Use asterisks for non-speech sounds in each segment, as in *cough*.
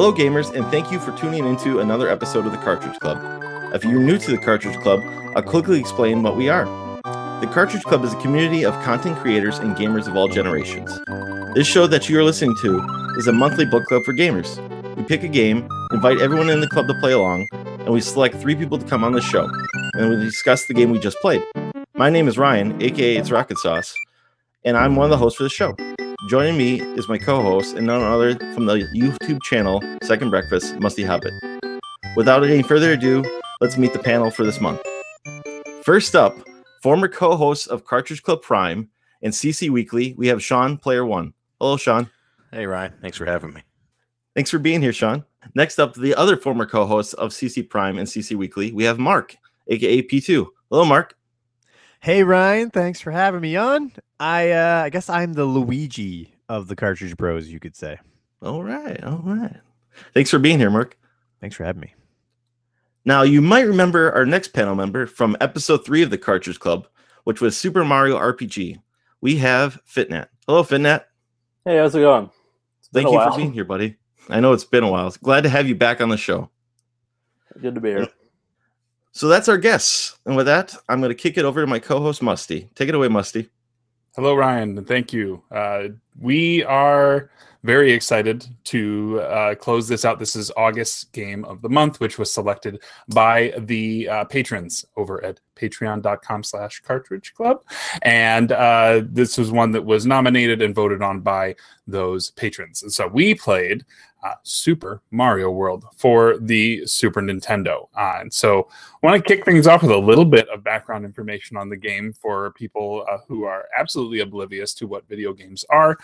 Hello, gamers, and thank you for tuning into another episode of the Cartridge Club. If you're new to the Cartridge Club, I'll quickly explain what we are. The Cartridge Club is a community of content creators and gamers of all generations. This show that you are listening to is a monthly book club for gamers. We pick a game, invite everyone in the club to play along, and we select three people to come on the show, and we discuss the game we just played. My name is Ryan, aka It's Rocket Sauce, and I'm one of the hosts for the show. Joining me is my co-host and none other from the YouTube channel Second Breakfast, Musty Hobbit. Without any further ado, let's meet the panel for this month. First up, former co-host of Cartridge Club Prime and CC Weekly, we have Sean Player One. Hello, Sean. Hey, Ryan. Thanks for having me. Thanks for being here, Sean. Next up, the other former co-hosts of CC Prime and CC Weekly, we have Mark, aka P2. Hello, Mark. Hey Ryan, thanks for having me on. I uh, I guess I'm the Luigi of the Cartridge Bros, you could say. All right, all right. Thanks for being here, Mark. Thanks for having me. Now, you might remember our next panel member from episode three of the Cartridge Club, which was Super Mario RPG. We have Fitnet. Hello, Fitnet. Hey, how's it going? Thank you for being here, buddy. I know it's been a while. Glad to have you back on the show. Good to be here. So that's our guests. And with that, I'm going to kick it over to my co host, Musty. Take it away, Musty. Hello, Ryan. Thank you. Uh, we are very excited to uh, close this out. This is August's game of the month, which was selected by the uh, patrons over at patreon.com slash cartridge club. And uh, this was one that was nominated and voted on by those patrons. And so we played uh, Super Mario World for the Super Nintendo. Uh, and so I want to kick things off with a little bit of background information on the game for people uh, who are absolutely oblivious to what video games are.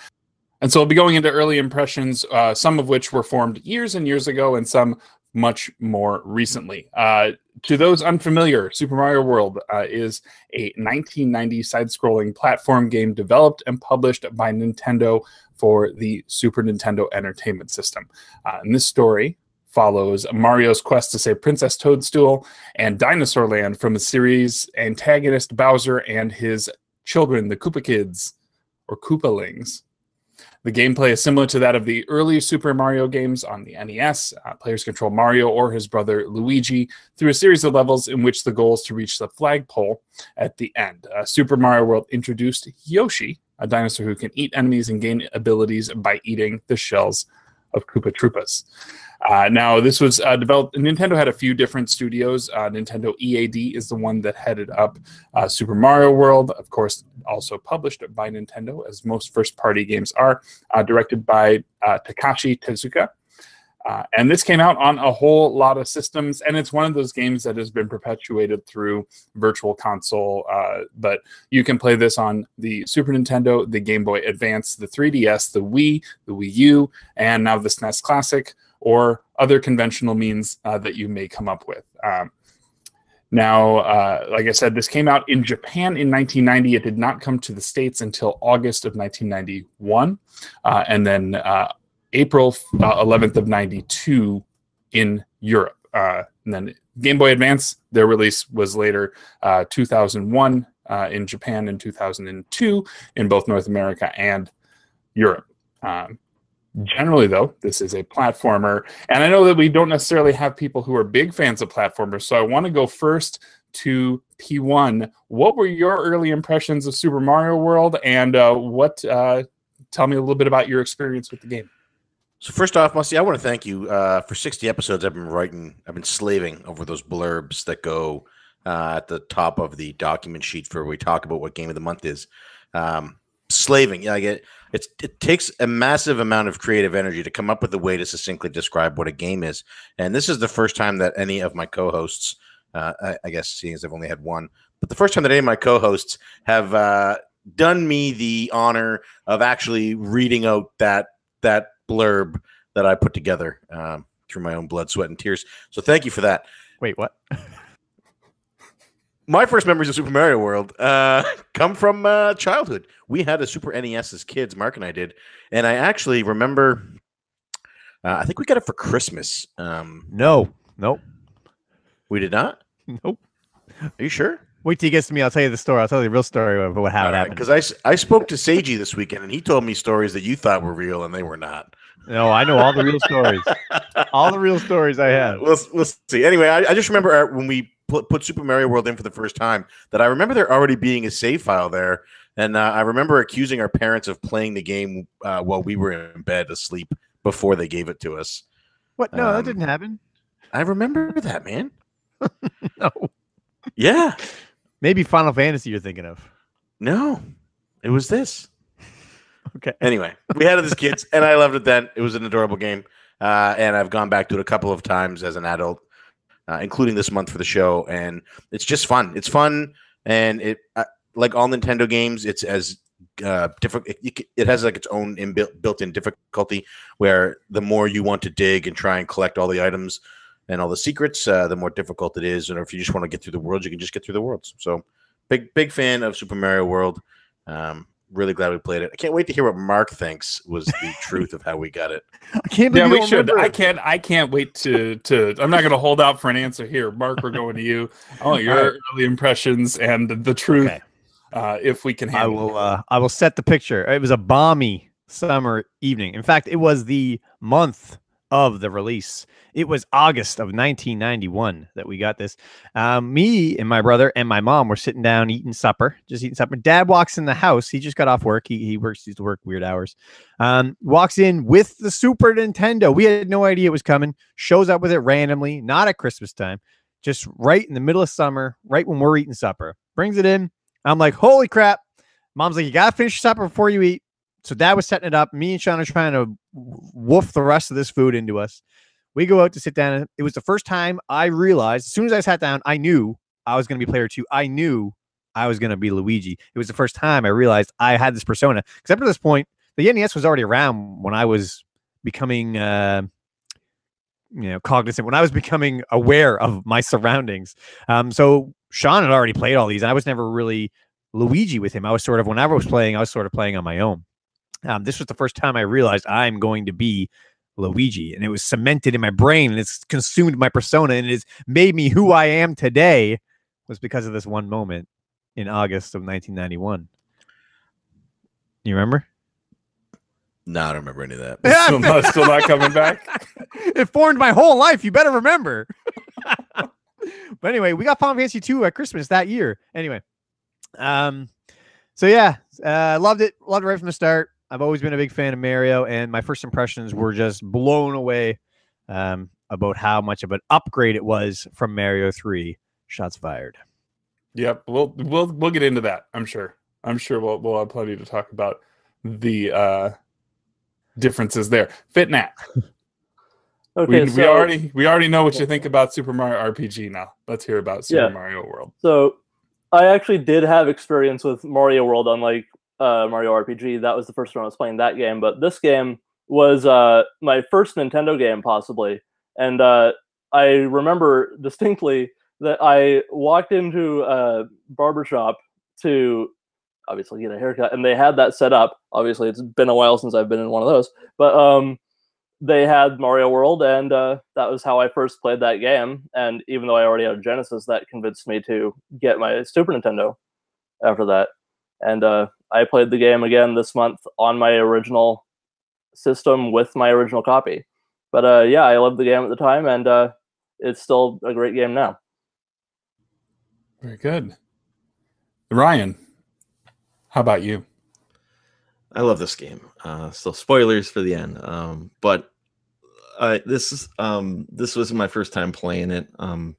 And so I'll be going into early impressions, uh, some of which were formed years and years ago, and some much more recently. Uh, to those unfamiliar, Super Mario World uh, is a 1990 side scrolling platform game developed and published by Nintendo for the Super Nintendo Entertainment System. Uh, and this story follows Mario's quest to save Princess Toadstool and Dinosaur Land from a series antagonist Bowser and his children, the Koopa Kids or Koopalings. The gameplay is similar to that of the early Super Mario games on the NES. Uh, players control Mario or his brother Luigi through a series of levels in which the goal is to reach the flagpole at the end. Uh, Super Mario World introduced Yoshi, a dinosaur who can eat enemies and gain abilities by eating the shells of Koopa Troopas. Uh, now, this was uh, developed. Nintendo had a few different studios. Uh, Nintendo EAD is the one that headed up uh, Super Mario World, of course, also published by Nintendo, as most first-party games are. Uh, directed by uh, Takashi Tezuka, and this came out on a whole lot of systems. And it's one of those games that has been perpetuated through Virtual Console. but you can play this on the Super Nintendo, the Game Boy Advance, the 3DS, the Wii, the Wii U, and now the SNES Classic or other conventional means uh, that you may come up with. Um, now, uh, like I said, this came out in Japan in 1990. It did not come to the States until August of 1991, uh, and then uh, April 11th uh, of 92 in Europe. Uh, and then Game Boy Advance, their release was later 2001 in Japan and 2002 in both North America and Europe. Um, Generally, though, this is a platformer. And I know that we don't necessarily have people who are big fans of platformers. So I want to go first to P1. What were your early impressions of Super Mario World? And uh, what, uh, tell me a little bit about your experience with the game. So first off, Musty, I want to thank you uh, for 60 episodes. I've been writing, I've been slaving over those blurbs that go uh, at the top of the document sheet for where we talk about what game of the month is. Um, slaving, yeah, I get it's, it takes a massive amount of creative energy to come up with a way to succinctly describe what a game is. And this is the first time that any of my co-hosts, uh, I, I, guess, seeing as I've only had one, but the first time that any of my co-hosts have uh, done me the honor of actually reading out that that blurb that I put together um, through my own blood, sweat, and tears. So thank you for that. Wait, what? *laughs* my first memories of Super Mario World uh, *laughs* come from uh, childhood. We had a Super NES as kids, Mark and I did, and I actually remember. Uh, I think we got it for Christmas. Um, no, nope, we did not. *laughs* Nope. Are you sure? Wait till he gets to me. I'll tell you the story. I'll tell you the real story of what how it happened. Because I spoke to Seiji this weekend and he told me stories that you thought were real and they were not. No, I know all the real stories. all the real stories I have. We'll, we'll see. Anyway, I, I just remember uh, when we put, put Super Mario World in for the first time that I remember there already being a save file there. And uh, I remember accusing our parents of playing the game uh, while we were in bed asleep before they gave it to us. What? No, Um, that didn't happen. I remember that, man. *laughs* No. Yeah. Maybe Final Fantasy you're thinking of. No, it was this. *laughs* Okay. Anyway, we had it as kids, and I loved it then. It was an adorable game, uh, and I've gone back to it a couple of times as an adult, uh, including this month for the show, and it's just fun. It's fun, and it uh, like all Nintendo games, it's as uh, different. It, it- has like its own inbuilt built-in difficulty, where the more you want to dig and try and collect all the items and all the secrets, uh, the more difficult it is. And if you just want to get through the worlds, you can just get through the worlds. So, big big fan of Super Mario World. Um, really glad we played it. I can't wait to hear what Mark thinks was the *laughs* truth of how we got it. I can't Yeah, believe we should. I can't. I can't wait to. To. I'm not going to hold out for an answer here, Mark. We're going to you. I want your All right. early impressions and the truth, Okay. uh, if we can I will. Uh, I will set the picture. It was a balmy summer evening. In fact, it was the month of the release. It was August of 1991 that we got this. Um, me and my brother and my mom were sitting down eating supper, just eating supper. Dad walks in the house. He just got off work. He he works. He used to work weird hours. Um, walks in with the Super Nintendo. We had no idea it was coming. Shows up with it randomly, not at Christmas time, just right in the middle of summer, right when we're eating supper. Brings it in. I'm like, holy crap. Mom's like, you gotta finish supper before you eat. So dad was setting it up. Me and Sean are trying to woof the rest of this food into us. We go out to sit down. It was the first time I realized, as soon as I sat down, I knew I was going to be player two. I knew I was going to be Luigi. It was the first time I realized I had this persona. Because up to this point, the NES was already around when I was becoming, uh, you know, cognizant, when I was becoming aware of my surroundings. Um, so Sean had already played all these, and I was never really Luigi with him. I was sort of, whenever I was playing, I was sort of playing on my own. Um, this was the first time I realized I'm going to be Luigi, and it was cemented in my brain, and it's consumed my persona, and it's made me who I am today. Was because of this one moment in August of 1991. You remember? No, I don't remember any of that. *laughs* still, not, still not coming back. *laughs* it formed my whole life. You better remember. *laughs* but anyway, we got Final Fantasy 2 at Christmas that year. Anyway, um, so yeah, uh, loved it. Loved it right from the start. I've always been a big fan of Mario, and my first impressions were just blown away um, about how much of an upgrade it was from Mario 3. Shots fired. Yep, we'll we'll we'll get into that. I'm sure. I'm sure we'll we'll have plenty to talk about the uh differences there. Fitnat. *laughs* Okay, we, so, we already we already know what you think about Super Mario RPG now. Let's hear about Super Yeah. Mario World. so I actually did have experience with Mario World, unlike uh, Mario RPG. That was the first time I was playing that game, but this game was uh, my first Nintendo game, possibly. And uh, I remember distinctly that I walked into a barbershop to obviously get a haircut, and they had that set up. Obviously, it's been a while since I've been in one of those, but um, they had Mario World, and uh, that was how I first played that game. And even though I already had a Genesis, that convinced me to get my Super Nintendo after that. And uh, I played the game again this month on my original system with my original copy. But uh, yeah, I loved the game at the time, and uh, it's still a great game now. Very good. Ryan, how about you? I love this game. Uh, so spoilers for the end. Um, but uh, this is um, this was my first time playing it. Um,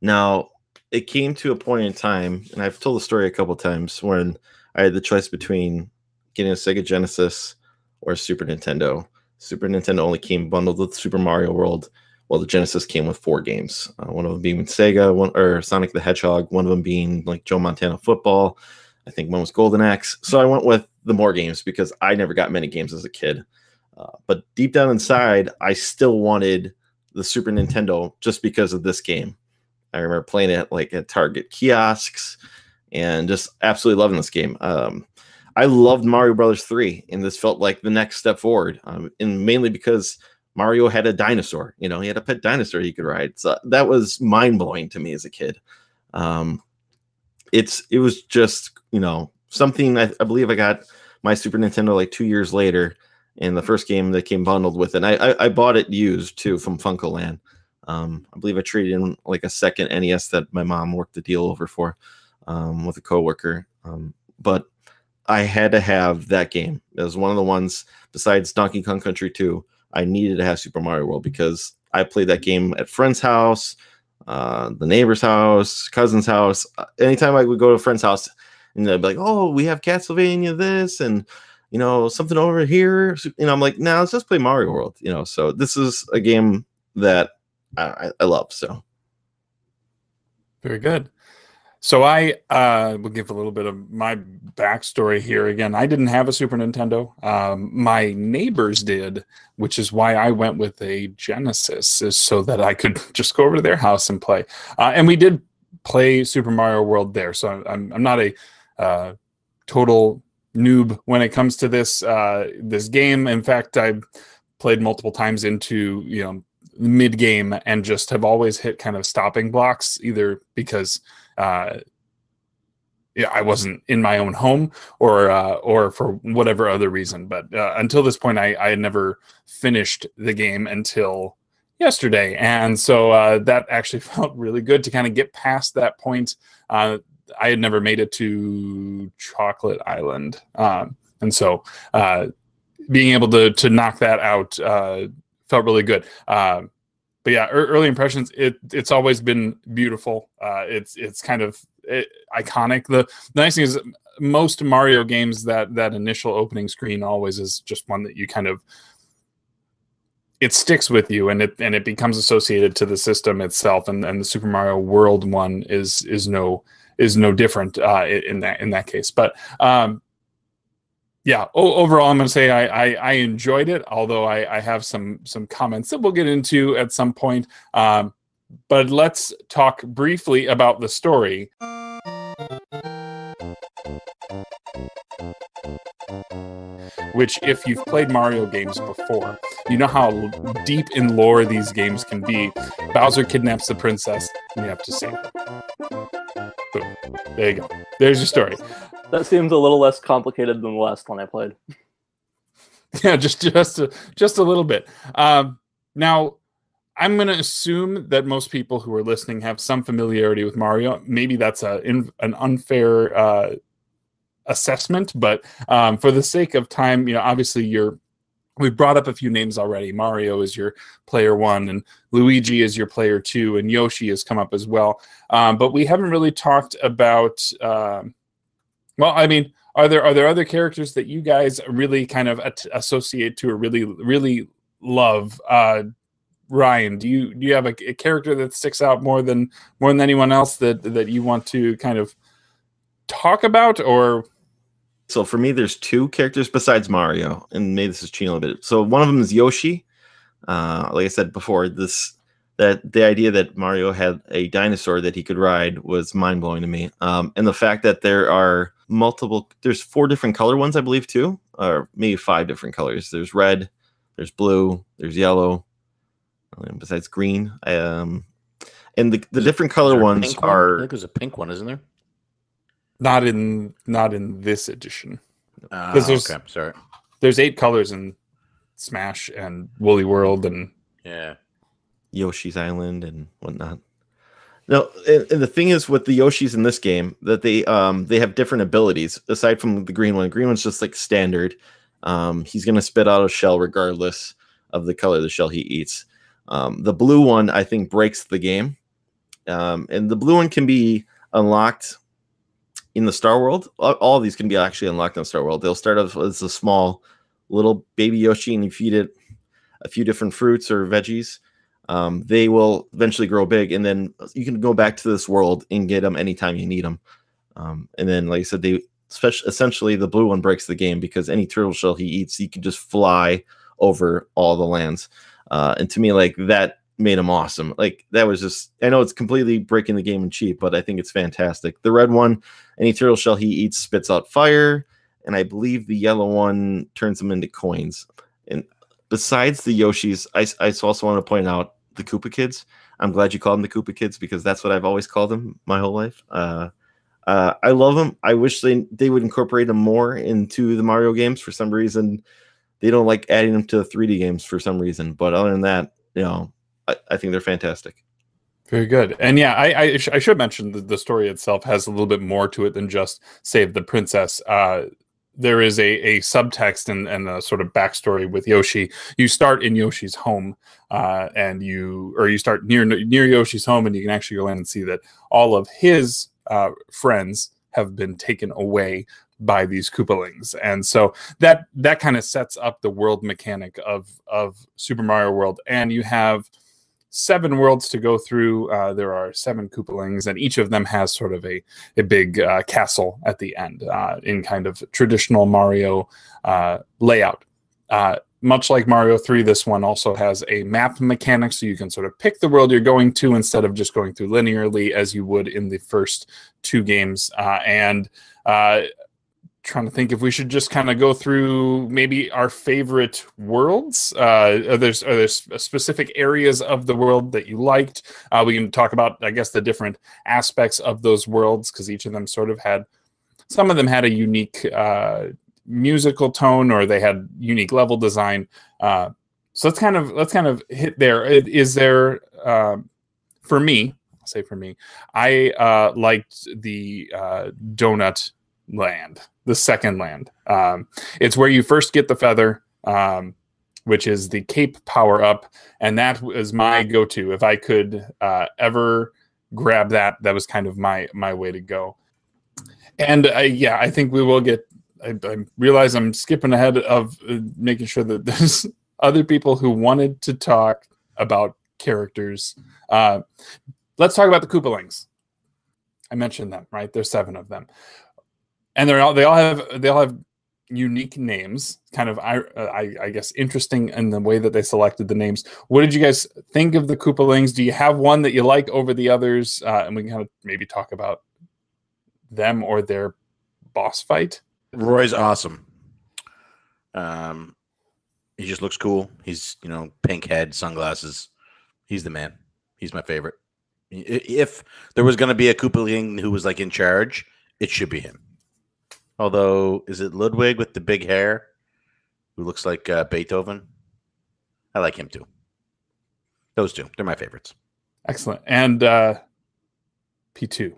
now it came to a point in time, and I've told the story a couple times when I had the choice between getting a Sega Genesis or a Super Nintendo. Super Nintendo only came bundled with Super Mario World, while the Genesis came with four games. Uh, one of them being Sega, one or Sonic the Hedgehog. One of them being like Joe Montana Football. I think one was Golden Axe. So I went with the more games because I never got many games as a kid. Uh, but deep down inside, I still wanted the Super Nintendo just because of this game. I remember playing it like at Target kiosks and just absolutely loving this game. Um, I loved Mario Brothers 3, and this felt like the next step forward. Um, and mainly because Mario had a dinosaur, you know, he had a pet dinosaur he could ride. So that was mind blowing to me as a kid. Um, it's it was just you know something I, I believe I got my Super Nintendo like two years later, and the first game that came bundled with it. I, I I bought it used too from FuncoLand. Um, I believe I traded in like a second NES that my mom worked the deal over for um, with a coworker. Um, but I had to have that game. It was one of the ones besides Donkey Kong Country 2. I needed to have Super Mario World because I played that game at friend's house, uh, the neighbor's house, cousin's house. Uh, anytime I would go to a friend's house, and they'd be like, "Oh, we have Castlevania this and you know something over here," you know, I'm like, "Now nah, let's just play Mario World." You know, so this is a game that I, I love. So very good. So I uh, will give a little bit of my backstory here. Again, I didn't have a Super Nintendo. Um, my neighbors did, which is why I went with a Genesis, is so that I could *laughs* just go over to their house and play. Uh, and we did play Super Mario World there. So I'm I'm not a uh, total noob when it comes to this uh, this game. In fact, I've played multiple times into you know mid game and just have always hit kind of stopping blocks, either because uh, yeah, I wasn't in my own home or uh, or for whatever other reason. But uh, until this point, I, I had never finished the game until yesterday, and so uh, that actually *laughs* felt really good to kind of get past that point. Uh, I had never made it to Chocolate Island, um, and so uh, being able to to knock that out uh, felt really good. But yeah, early impressions. It it's always been beautiful. Uh, it's it's kind of it, iconic. The, the nice thing is most Mario games that that initial opening screen always is just one that you kind of it sticks with you and it and it becomes associated to the system itself and and the Super Mario World one is is no is no different uh, in that in that case. But um, yeah, overall, I'm going to say I, I, I enjoyed it. Although I, I have some some comments that we'll get into at some point. Um, but let's talk briefly about the story. Which, if you've played Mario games before, you know how deep in lore these games can be. Bowser kidnaps the princess, and you have to save her. Boom. There you go. There's your story. That seems a little less complicated than the last one I played. *laughs* yeah, just just a, just a little bit. Um, now, I'm going to assume that most people who are listening have some familiarity with Mario. Maybe that's a in, an unfair uh, assessment, but um, for the sake of time, you know, obviously you're. We've brought up a few names already. Mario is your player one, and Luigi is your player two, and Yoshi has come up as well. Um, but we haven't really talked about. Um, well, I mean, are there are there other characters that you guys really kind of associate to or really really love? Uh, Ryan, do you do you have a, a, character that sticks out more than more than anyone else that that you want to kind of talk about or? So for me, there's two characters besides Mario, and maybe this is cheating a little bit. So one of them is Yoshi. Uh, like I said before, this that the idea that Mario had a dinosaur that he could ride was mind blowing to me. Um, and the fact that there are multiple, there's four different color ones, I believe, too, or maybe five different colors. There's red, there's blue, there's yellow, besides green. Um, and the, the different color ones one? are. I think there's a pink one, isn't there? Not in not in this edition. Uh, there's okay, sorry. There's eight colors in Smash and Woolly World and yeah. Yoshi's Island and whatnot. No, and, the thing is with the Yoshis in this game that they um they have different abilities aside from the green one. Green one's just like standard. Um, he's gonna spit out a shell regardless of the color of the shell he eats. Um, the blue one I think breaks the game, um, and the blue one can be unlocked in the Star World. All of these can be actually unlocked in Star World. They'll start off as a small little baby Yoshi, and you feed it a few different fruits or veggies um, they will eventually grow big, and then you can go back to this world and get them anytime you need them. Um, and then, like I said, they essentially the blue one breaks the game because any turtle shell he eats, he can just fly over all the lands. Uh, and to me, like that made him awesome. Like that was just I know it's completely breaking the game and cheap, but I think it's fantastic. The red one, any turtle shell he eats spits out fire, and I believe the yellow one turns them into coins. And besides the Yoshis, I, I also want to point out the Koopa Kids. I'm glad you called them the Koopa Kids because that's what I've always called them my whole life. Uh, Uh, I love them. I wish they they would incorporate them more into the Mario games. For some reason, they don't like adding them to the 3D games for some reason. But other than that, you know, I, I think they're fantastic. Very good. And yeah, I I, sh- I should mention that the story itself has a little bit more to it than just save the princess. Uh, there is a, a subtext and, and a sort of backstory with Yoshi. You start in Yoshi's home, uh, and you or you start near near Yoshi's home, and you can actually go in and see that all of his uh, friends have been taken away by these Koopalings, and so that that kind of sets up the world mechanic of of Super Mario World, and you have seven worlds to go through. Uh, there are seven Koopalings, and each of them has sort of a, a big uh, castle at the end uh, in kind of traditional Mario uh, layout. Uh, much like Mario 3, this one also has a map mechanic, so you can sort of pick the world you're going to instead of just going through linearly as you would in the first two games. Uh, and trying to think if we should just kind of go through maybe our favorite worlds. Uh, are there are there specific areas of the world that you liked? Uh, we can talk about, I guess, the different aspects of those worlds because each of them sort of had some of them had a unique uh, musical tone or they had unique level design. Uh, so let's kind of let's kind of hit there. Is there uh, for me? I'll say for me, I uh, liked the donut land the second land. Um, it's where you first get the feather, um, which is the cape power up, and that was my go-to. If I could uh, ever grab that, that was kind of my my way to go. And uh, yeah, I think we will get. I, I realize I'm skipping ahead of uh, making sure that *laughs* there's other people who wanted to talk about characters. Uh, let's talk about the Koopalings. I mentioned them, right? There's seven of them and they're all they all have they all have unique names kind of I, I, guess interesting in the way that they selected the names. What did you guys think of the koopalings do you have one that you like over the others? Uh, and we can kind of maybe talk about them or their boss fight. Roy's awesome. Um he just looks cool. He's you know pink head sunglasses. He's the man. He's my favorite. If there was going to be a koopaling who was like in charge it should be him Although, is it Ludwig with the big hair, who looks like uh, Beethoven? I like him too. Those two, they're my favorites. Excellent. And uh, P2.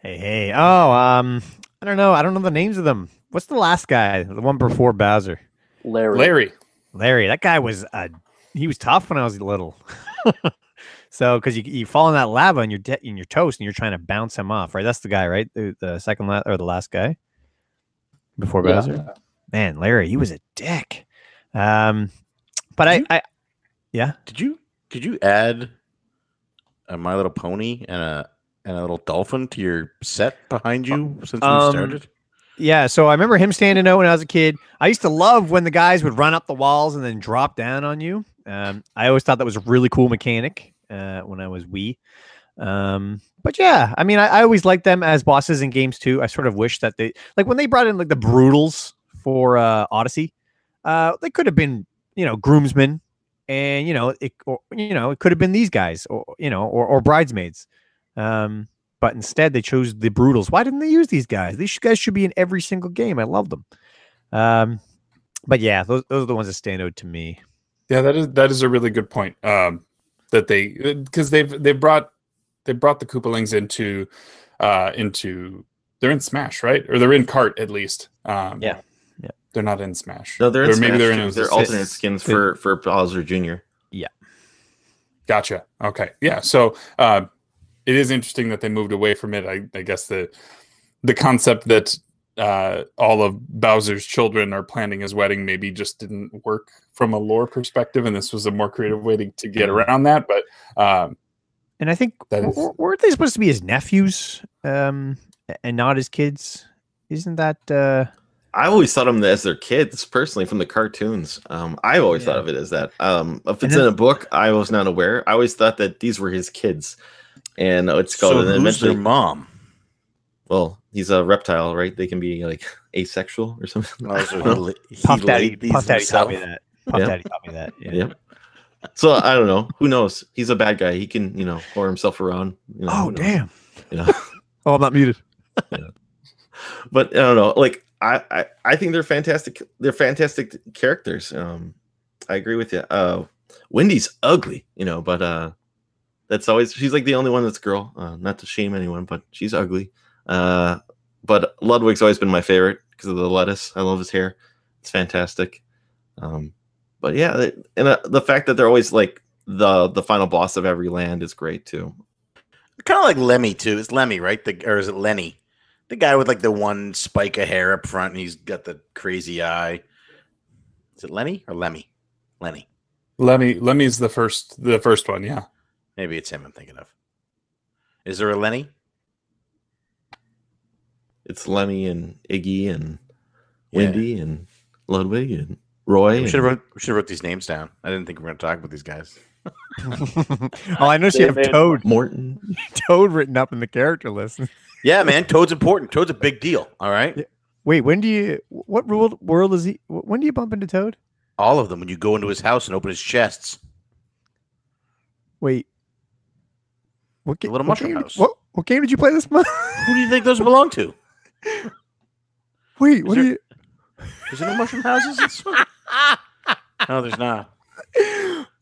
Hey, hey. Oh, um, I don't know. I don't know the names of them. What's the last guy? The one before Bowser? Larry. Larry. Larry. That guy was uh he was tough when I was little. *laughs* so because you, you fall in that lava and you're de- and you're toast and you're trying to bounce him off, right? That's the guy, right? The, the second la- or the last guy before Bowser. Yeah. Man, Larry, he was a dick. Um, but I, I, yeah. Did you did you add a My Little Pony and a and a little dolphin to your set behind you since um, we started? Yeah, so I remember him standing out when I was a kid. I used to love when the guys would run up the walls and then drop down on you. Um, I always thought that was a really cool mechanic uh, when I was wee. Um, but yeah, I mean, I, I always liked them as bosses in games too. I sort of wish that they like when they brought in like the Broodals for uh, Odyssey. Uh, they could have been you know groomsmen, and you know it or, you know it could have been these guys or you know or, or bridesmaids. Um, but instead they chose the Broodals. Why didn't they use these guys? These guys should be in every single game. I love them. Um, but yeah, those those are the ones that stand out to me. Yeah, that is that is a really good point. Um, that they because they've they've brought they brought the Koopalings into uh into they're in Smash, right? Or they're in Kart at least. Um, yeah. Yeah. They're not in Smash. No, they're in or maybe Smash they're in they're alternate skins for for Bowser Jr. Yeah. Gotcha. Okay. Yeah. So uh, it is interesting that they moved away from it. I, I guess the the concept that uh, all of Bowser's children are planning his wedding maybe just didn't work from a lore perspective, and this was a more creative way to, to get around that. But um, and I think is... weren't they supposed to be his nephews um, and not his kids? Isn't that? Uh... I always thought of them as their kids, personally, from the cartoons. Um, I always yeah. thought of it as that. Um, if it's then, in a book, I was not aware. I always thought that these were his kids, and it's called. So who's their mom? Well, he's a reptile, right? They can be like asexual or something. Oh, so *laughs* he, he Puff Daddy, Puff Daddy taught me that. Puff yep. Daddy taught me that. Yeah. Yep so I don't know. Who knows? He's a bad guy. He can, you know, whore himself around. You know, oh damn. You *laughs* know. *laughs* oh, I'm not muted. but I don't know. Like I, I, I think they're fantastic. They're fantastic characters. Um, I agree with you. Uh, Wendy's ugly, you know, but uh, that's always she's like the only one that's girl. Uh, not to shame anyone, but she's ugly. Uh, but Ludwig's always been my favorite because of the lettuce. I love his hair. It's fantastic. Um, but yeah, and uh, the fact that they're always like the the final boss of every land is great too. Kind of like Lemmy too. It's Lemmy, right? The, or is it Lenny? The guy with like the one spike of hair up front, and he's got the crazy eye. Is it Lenny or Lemmy? Lenny. Lemmy Lemmy's the first the first one, yeah. Maybe it's him I'm thinking of. Is there a Lenny? It's Lemmy and Iggy and Yeah. Wendy and Ludwig and Roy. We should have wrote, we should have wrote these names down. I didn't think we were going to talk about these guys. *laughs* *laughs* oh, I noticed you have Toad, Morton. *laughs* Toad written up in the character list. Yeah, man. Toad's important. Toad's a big deal. All right. Wait, when do you? What world world is he? When do you bump into Toad? All of them. When you go into his house and open his chests. Wait, what, ga- Little what Mushroom game, House. What what game did you play this month? Who do you think those belong to? Wait, what Is are you? Is there no mushroom houses? No, there's not.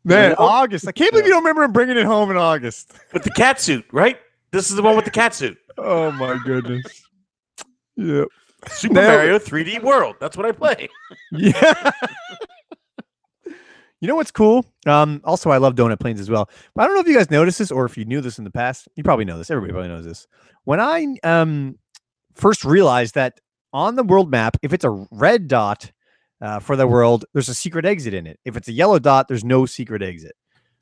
Man, know? August. I can't believe you don't remember him bringing it home in August. With the cat suit, right? This is the one with the cat suit. Oh my goodness. Yep. Super it. Mario 3D World. That's what I play. *laughs* Yeah. you know what's cool? Um, also, I love Donut Plains as well. But I don't know if you guys noticed this or if you knew this in the past. You probably know this. Everybody probably knows this. When I um first realized that on the world map, if it's a red dot uh, for the world, there's a secret exit in it. If it's a yellow dot, there's no secret exit.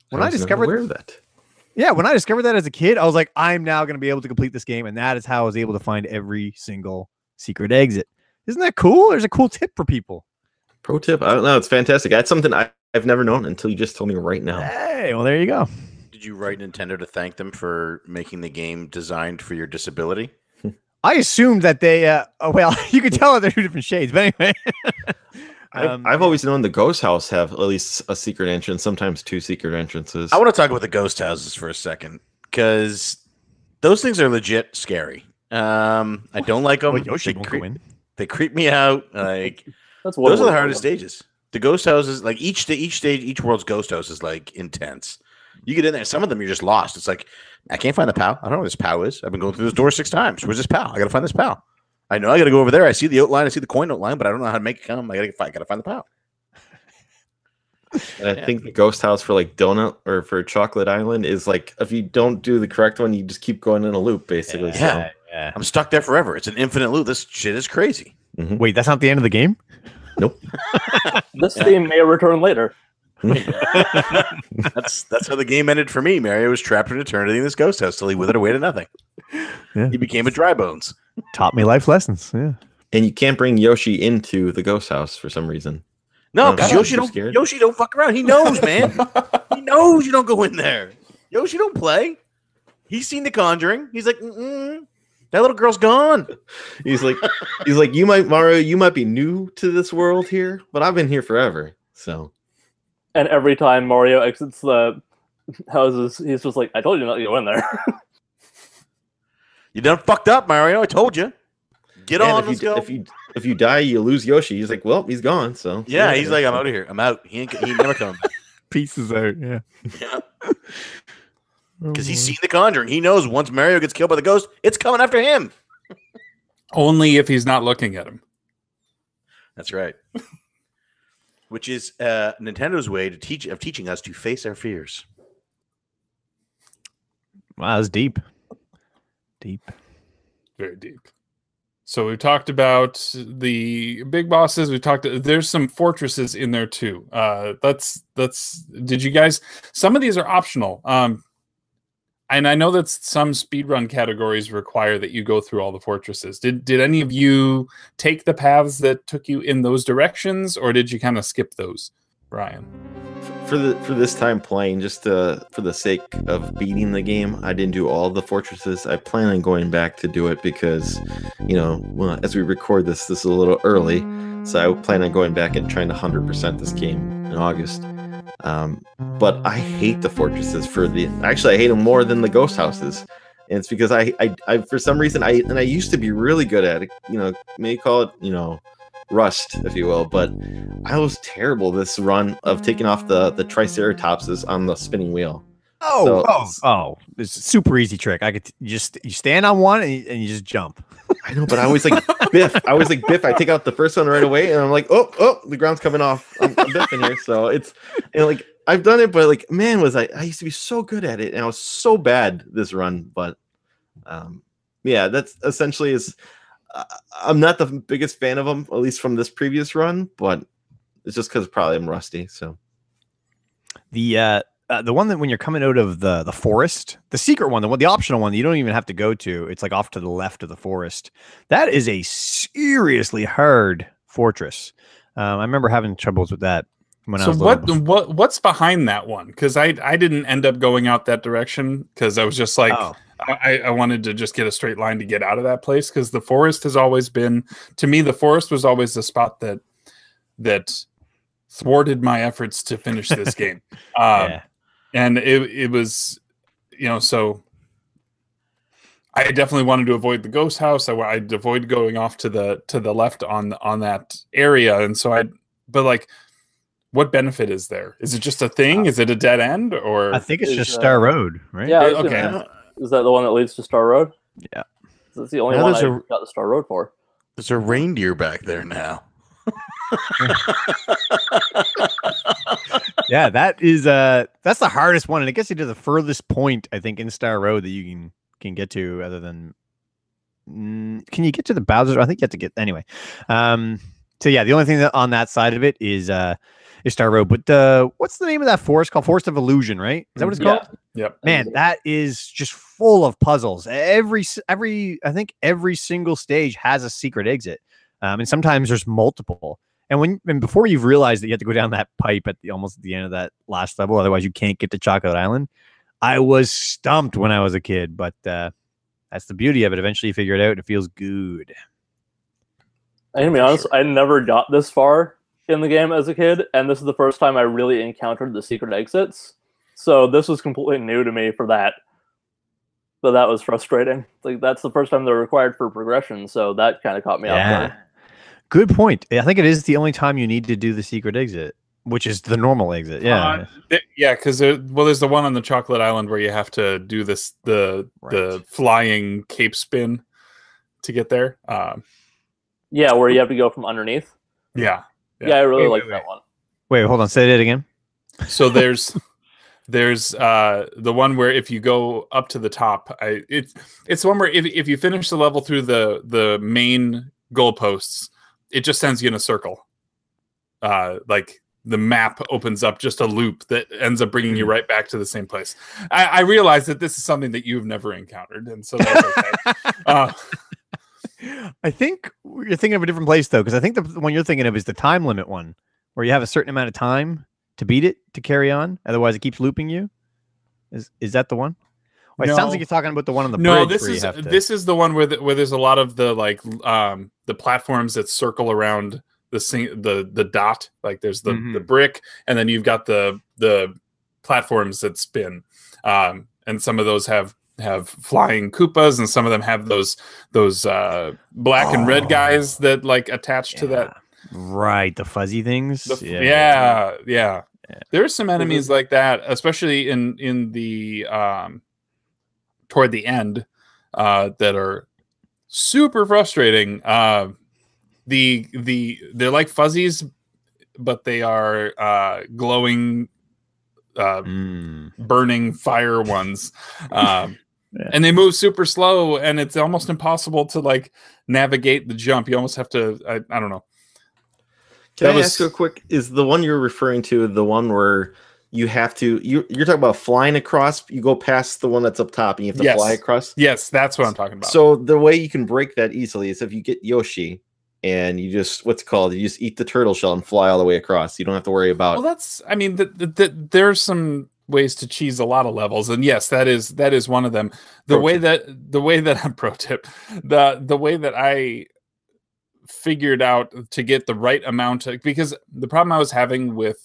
When I, was never discovered aware of that. yeah, when I discovered that as a kid, I was like, I'm now going to be able to complete this game, and that is how I was able to find every single secret exit. Isn't that cool? There's a cool tip for people. Pro tip. I don't know. It's fantastic. That's something I, I've never known until you just told me right now. Hey, well, there you go. Did you write Nintendo to thank them for making the game designed for your disability? I assumed that they, uh, oh, well, *laughs* you could tell that they're two different shades, but anyway. *laughs* I've, Um, I've always known the ghost house have at least a secret entrance, sometimes two secret entrances. I want to talk about the ghost houses for a second because those things are legit scary. Um, I don't like them. well, Yoshi they, won't creep, go in. they creep me out. Like *laughs* That's one those are the hardest stages. The ghost houses, like each sta- each stage, each world's ghost house is like intense. You get in there, some of them you're just lost. It's like I can't find the POW. I don't know where this POW is. I've been going through this door six times. Where's this POW? I gotta find this POW. I know I gotta go over there. I see the outline. I see the coin outline, but I don't know how to make it come. I gotta find. Gotta find the POW. And I Yeah. think the ghost house for like donut or for chocolate island is like if you don't do the correct one, you just keep going in a loop basically. Yeah. yeah. I'm stuck there forever. It's an infinite loop. This shit is crazy. Mm-hmm. Wait, that's not the end of the game? Nope. *laughs* this theme may return later. *laughs* That's that's how the game ended for me. Mario was trapped in eternity in this ghost house till he withered away to nothing. Yeah. He became a dry bones. Taught me life lessons. Yeah. And you can't bring Yoshi into the ghost house for some reason. No, um, because Yoshi don't scared? Yoshi don't fuck around. He knows, man. *laughs* he knows you don't go in there. Yoshi don't play. He's seen The Conjuring. He's like, Mm-mm, that little girl's gone. *laughs* He's like he's like, You might Mario, you might be new to this world here, but I've been here forever. So And every time Mario exits the houses, he's just like, I told you not to go in there. *laughs* You done fucked up, Mario. I told you. Get and on. if Let's you go. if you if you die, you lose Yoshi. He's like, Well, he's gone. So yeah, he's like, I'm out of here. I'm out. He ain't, he ain't never coming *laughs* back. Pieces out. Yeah. Yeah. *laughs* Oh, Because he's seen The Conjuring. He knows once Mario gets killed by the ghost, it's coming after him. Only if he's not looking at him. That's right. Which is uh, Nintendo's way to teach of teaching us to face our fears. Wow, that's deep. Deep. Very deep. So we've talked about the big bosses. We've talked. There's some fortresses in there too. Uh, that's that's. Did you guys? Some of these are optional. Um, and I know that some speedrun categories require that you go through all the fortresses. Did did any of you take the paths that took you in those directions, or did you kind of skip those, Ryan? for the for this time playing just uh, for the sake of beating the game i didn't do all the fortresses i plan on going back to do it because you know well, as we record this this is a little early so i plan on going back and trying to 100% this game in august um, but i hate the fortresses for the actually i hate them more than the ghost houses and it's because I, I, I for some reason I and I used to be really good at it. You know, may call it you know rust, if you will, but I was terrible this run of taking off the the triceratopses on the spinning wheel. Oh, So- oh, oh! It's a super easy trick. I could t- you just you stand on one and you, and you just jump. I know, but I always like Biff. I always like Biff. I take out the first one right away, and I'm like, oh, oh, the ground's coming off. I'm, I'm biffing here, so it's and like I've done it, but like, man, was I? I used to be so good at it, and I was so bad this run. But um, yeah, that's essentially is. Uh, I'm not the biggest fan of them, at least from this previous run, but it's just because probably I'm rusty. So The uh, uh, the one that when you're coming out of the the forest, the secret one, the one, the optional one that you don't even have to go to. It's like off to the left of the forest. That is a seriously hard fortress. Um, I remember having troubles with that when I so what what what's behind that one? Because I I didn't end up going out that direction because I was just like Oh. I, I wanted to just get a straight line to get out of that place because the forest has always been to me the forest was always the spot that that thwarted my efforts to finish this game. *laughs* Um, yeah. And it it was you know so I definitely wanted to avoid the ghost house. I I'd avoid going off to the to the left on on that area, and so I. But like, what benefit is there? Is it just a thing? Is it a dead end or? I think it's is, just uh, Star Road, right? Yeah, I okay. gonna- Is that the one that leads to Star Road? Yeah. That's the only Now one I a- got the Star Road for. There's a reindeer back there now. *laughs* *laughs* yeah, that is uh that's the hardest one, and it gets you to the furthest point I think in Star Road that you can can get to, other than mm, can you get to the Bowser? I think you have to get anyway. Um, so yeah, the only thing that on that side of it is uh is Star Road. But uh, what's the name of that forest called? Forest of Illusion, right? Is that what it's Yeah. called? Yep. Man, that is just full of puzzles. Every every I think every single stage has a secret exit, um, and sometimes there's multiple. And when and before you've realized that you have to go down that pipe at the almost at the end of that last level, otherwise you can't get to Chocolate Island. I was stumped when I was a kid, but uh, that's the beauty of it. Eventually, you figure it out, and it feels good. I'm gonna be honest, I never got this far in the game as a kid, and this is the first time I really encountered the secret exits. So this was completely new to me for that. So that was frustrating. Like that's the first time they're required for progression, so that kind of caught me off guard. Good point. I think it is the only time you need to do the secret exit, which is the normal exit. Yeah. Uh, th- yeah, because well, there's the one on the Chocolate Island where you have to do this the the flying cape spin to get there. Um, Yeah, where you have to go from underneath. yeah. Yeah, Yeah. I really Wait, like wait, that one. Wait, hold on. Say that again. So there's *laughs* there's uh the one where if you go up to the top, I it's it's the one where if if you finish the level through the the main goalposts, it just sends you in a circle. Uh, like the map opens up just a loop that ends up bringing you right back to the same place. I, I realize that this is something that you've never encountered, and so that's okay. *laughs* uh, I think you're thinking of a different place though, because I think the, the one you're thinking of is the time limit one, where you have a certain amount of time to beat it to carry on. Otherwise, it keeps looping you. Is is that the one? Well, it sounds like you're talking about the one on the no, bridge. this where you is to- this is the one where the, where there's a lot of the like um the platforms that circle around the sing- the the dot. Like there's the the Mhm. brick, and then you've got the the platforms that spin. Um, and some of those have have flying Koopas, and some of them have those those uh black and red Oh. guys that like attach to that Yeah. Right, the fuzzy things. the f- yeah, yeah, Yeah. There's some enemies like that, especially in in the um toward the end, uh, that are super frustrating. Uh, the the they're like fuzzies, but they are uh glowing, uh, Mm. burning fire ones. Um, *laughs* Yeah. and they move super slow, and it's almost impossible to like navigate the jump. You almost have to. I, I don't know. Can That I was- ask you a quick? Is the one you're referring to the one where you have to? You, you're talking about flying across. You go past the one that's up top, and you have to Yes. fly across. Yes, that's what I'm talking about. So the way you can break that easily is if you get Yoshi and you just what's it called you just eat the turtle shell and fly all the way across. You don't have to worry about. well that's i mean the, the, the, there's some ways to cheese a lot of levels and yes that is that is one of them the Pro way tip. that the way that *laughs* I'm pro tip the the way that i figured out to get the right amount of, because the problem i was having with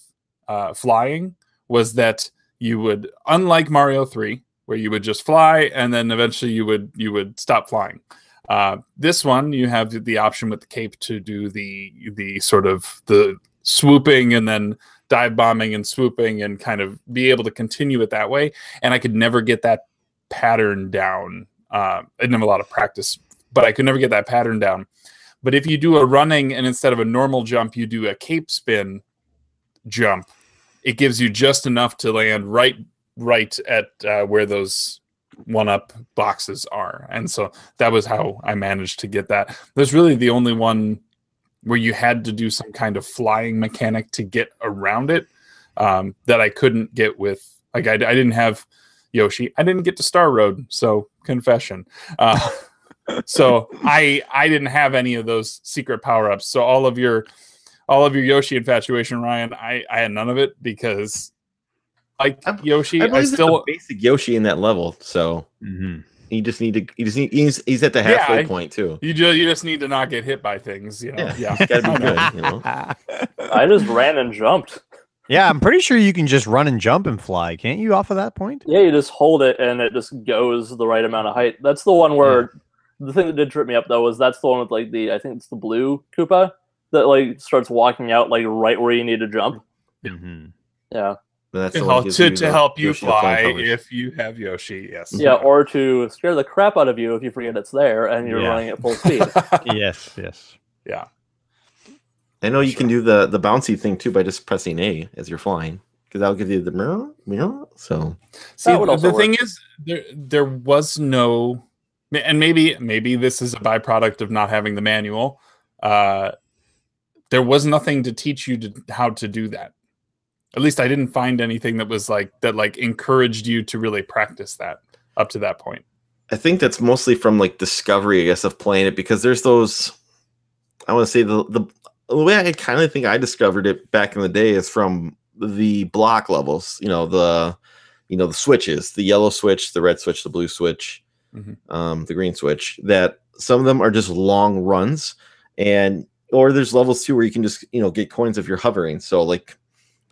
uh flying was that you would unlike mario 3 where you would just fly, and then eventually you would you would stop flying. Uh, this one, you have the option with the cape to do the the sort of the swooping and then dive bombing and swooping and kind of be able to continue it that way. And I could never get that pattern down. Uh, I didn't have a lot of practice, but I could never get that pattern down. But if you do a running and instead of a normal jump, you do a cape spin jump, it gives you just enough to land right right at uh, where those one up boxes are. And so that was how I managed to get that. That's really the only one where you had to do some kind of flying mechanic to get around it um, that I couldn't get with like I, I, didn't have Yoshi. I didn't get to Star Road, so confession. Uh, *laughs* so I I didn't have any of those secret power ups. So all of your all of your Yoshi infatuation, Ryan, I I had none of it because like Yoshi, I, I still basic Yoshi in that level. So mm-hmm. you just need to. You just need. He's, he's at the halfway yeah, point too. You just you just need to not get hit by things. You know. Yeah, yeah. gotta be *laughs* good. You know? I just ran and jumped. Yeah, I'm pretty sure you can just run and jump and fly, can't you? Off of that point? Yeah, you just hold it and it just goes the right amount of height. That's the one where yeah. the thing that did trip me up though was that's the one with like the I think it's the blue Koopa that like starts walking out like right where you need to jump. Mm-hmm. Yeah. That's to help, to, to help you fly if you have Yoshi, yes. Yeah, or to scare the crap out of you if you forget it's there and you're yeah. running at full speed. *laughs* *laughs* yes, yes. Yeah. I know you sure. can do the the bouncy thing too by just pressing A as you're flying because that'll give you the mirror, mirror. So, see, the work. thing is, there there was no, and maybe maybe this is a byproduct of not having the manual. Uh, there was nothing to teach you to, how to do that at least I didn't find anything that was like that like encouraged you to really practice that up to that point. I think that's mostly from like discovery, I guess, of playing it because there's those. I want to say the the the way I kind of think I discovered it back in the day is from the block levels. You know the you know the switches, the yellow switch, the red switch, the blue switch, mm-hmm. um, the green switch. That some of them are just long runs, and or there's levels too where you can just you know get coins if you're hovering. So like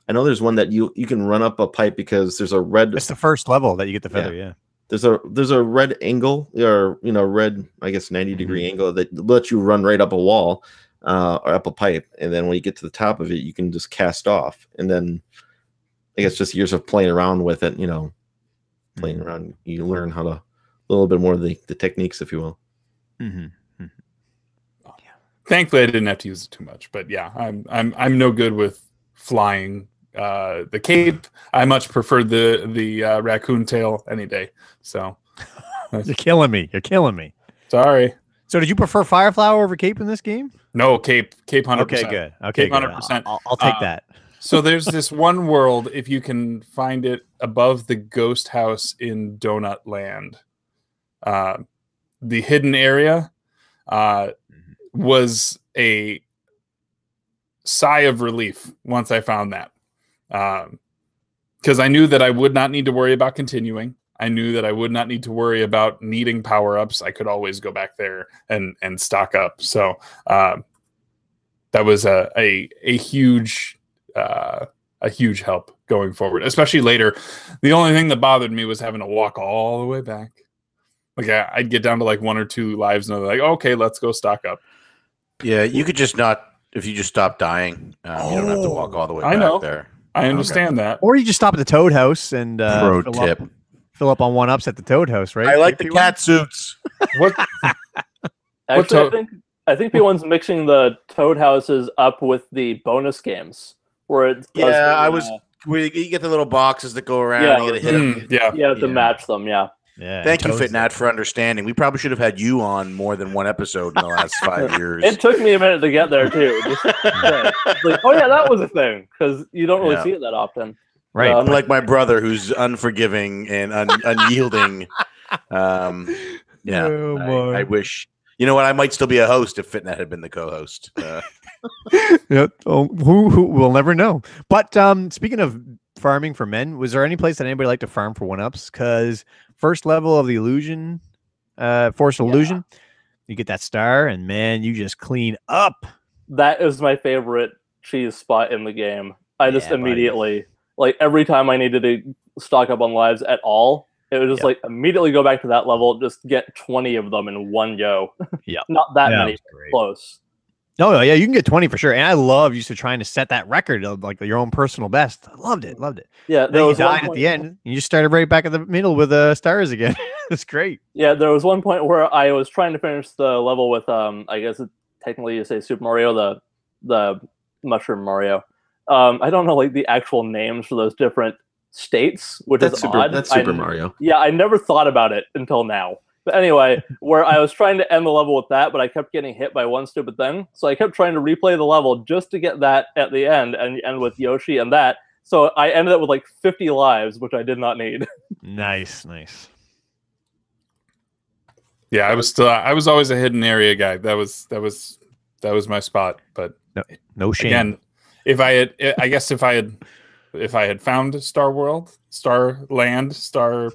I know there's one that you you can run up a pipe because there's a red. It's the first level that you get the feather. Yeah. yeah. There's a there's a red angle or you know red I guess 90 degree mm-hmm. angle that lets you run right up a wall uh, or up a pipe, and then when you get to the top of it, you can just cast off, and then I guess just years of playing around with it, you know, playing mm-hmm. around, you learn how to a little bit more of the, the techniques, if you will. Mm-hmm. Thankfully, I didn't have to use it too much, but yeah, I'm I'm I'm no good with flying uh, the cape. I much prefer the the uh, raccoon tail any day. So *laughs* you're killing me. You're killing me. Sorry. So did you prefer Fireflower over Cape in this game? No, Cape. Cape hundred Okay, good. Okay, hundred percent. I'll, I'll, take uh, that. so there's this *laughs* one world if you can find it above the ghost house in Donut Land. Uh, the hidden area uh. Was a sigh of relief once I found that because um, I knew that I would not need to worry about continuing. I knew that I would not need to worry about needing power ups. I could always go back there and and stock up. So um, that was a a, a huge uh, a huge help going forward, especially later. The only thing that bothered me was having to walk all the way back. Like I, would get down to like one or two lives, and they're like, "Okay, let's go stock up." Yeah, you could just not if you just stop dying. Um, oh, you don't have to walk all the way I back know. there. I understand okay. that. Or you just stop at the Toad House and uh, pro fill tip. Up, fill up on one ups at the Toad House, right? I like the cat suits. *laughs* what? Actually, I think I think P1's mixing the Toad Houses up with the bonus games where it. Yeah, the, I was. Uh, we you get the little boxes that go around. Yeah, and you get to hit mm, them. Yeah, yeah, to yeah. match them. Yeah. Yeah. Thank you, Fitnat, for understanding. We probably should have had you on more than one episode in the last five *laughs* years. it took me a minute to get there too. *laughs* Just, like, oh yeah, that was a thing because you don't really yeah. see it that often. Right. Um, Unlike my brother, who's unforgiving and un- unyielding. Um, yeah, oh, I, I, wish. You know what? I might still be a host if Fitnet had been the co-host. Uh, *laughs* yeah. Oh, who, who we'll never know. But um, speaking of farming for men, was there any place that anybody like to farm for one ups? Because first level of the illusion, uh, force yeah. illusion, you get that star, and man, you just clean up. That is my favorite cheese spot in the game. I just yeah, immediately, buddy. like every time I needed to stock up on lives at all, It would just Yeah. like immediately go back to that level, just get 20 of them in one go. Yeah. *laughs* Not that Yeah, many it was great. close. No, no, yeah, you can get 20 for sure. And I love used to trying to set that record of like your own personal best. I loved it, loved it. Yeah, Then there you was one died at the end. and You just started right back at the middle with uh, stars again. *laughs* It's great. Yeah, there was one point where I was trying to finish the level with um I guess it, technically you say Super Mario the the Mushroom Mario. Um I don't know like the actual names for those different states, which That's is super. odd. That's I- Super Mario. Yeah, I never thought about it until now. But anyway, where I was trying to end the level with that, but I kept getting hit by one stupid thing. So I kept trying to replay the level just to get that at the end and end with Yoshi and that. So I ended up with like 50 lives, which I did not need. *laughs* Nice, nice. Yeah, I was still I was always a hidden area guy. That was that was that was my spot. But No shame. again, if I had I guess if I had if I had found Star World, Star Land, Star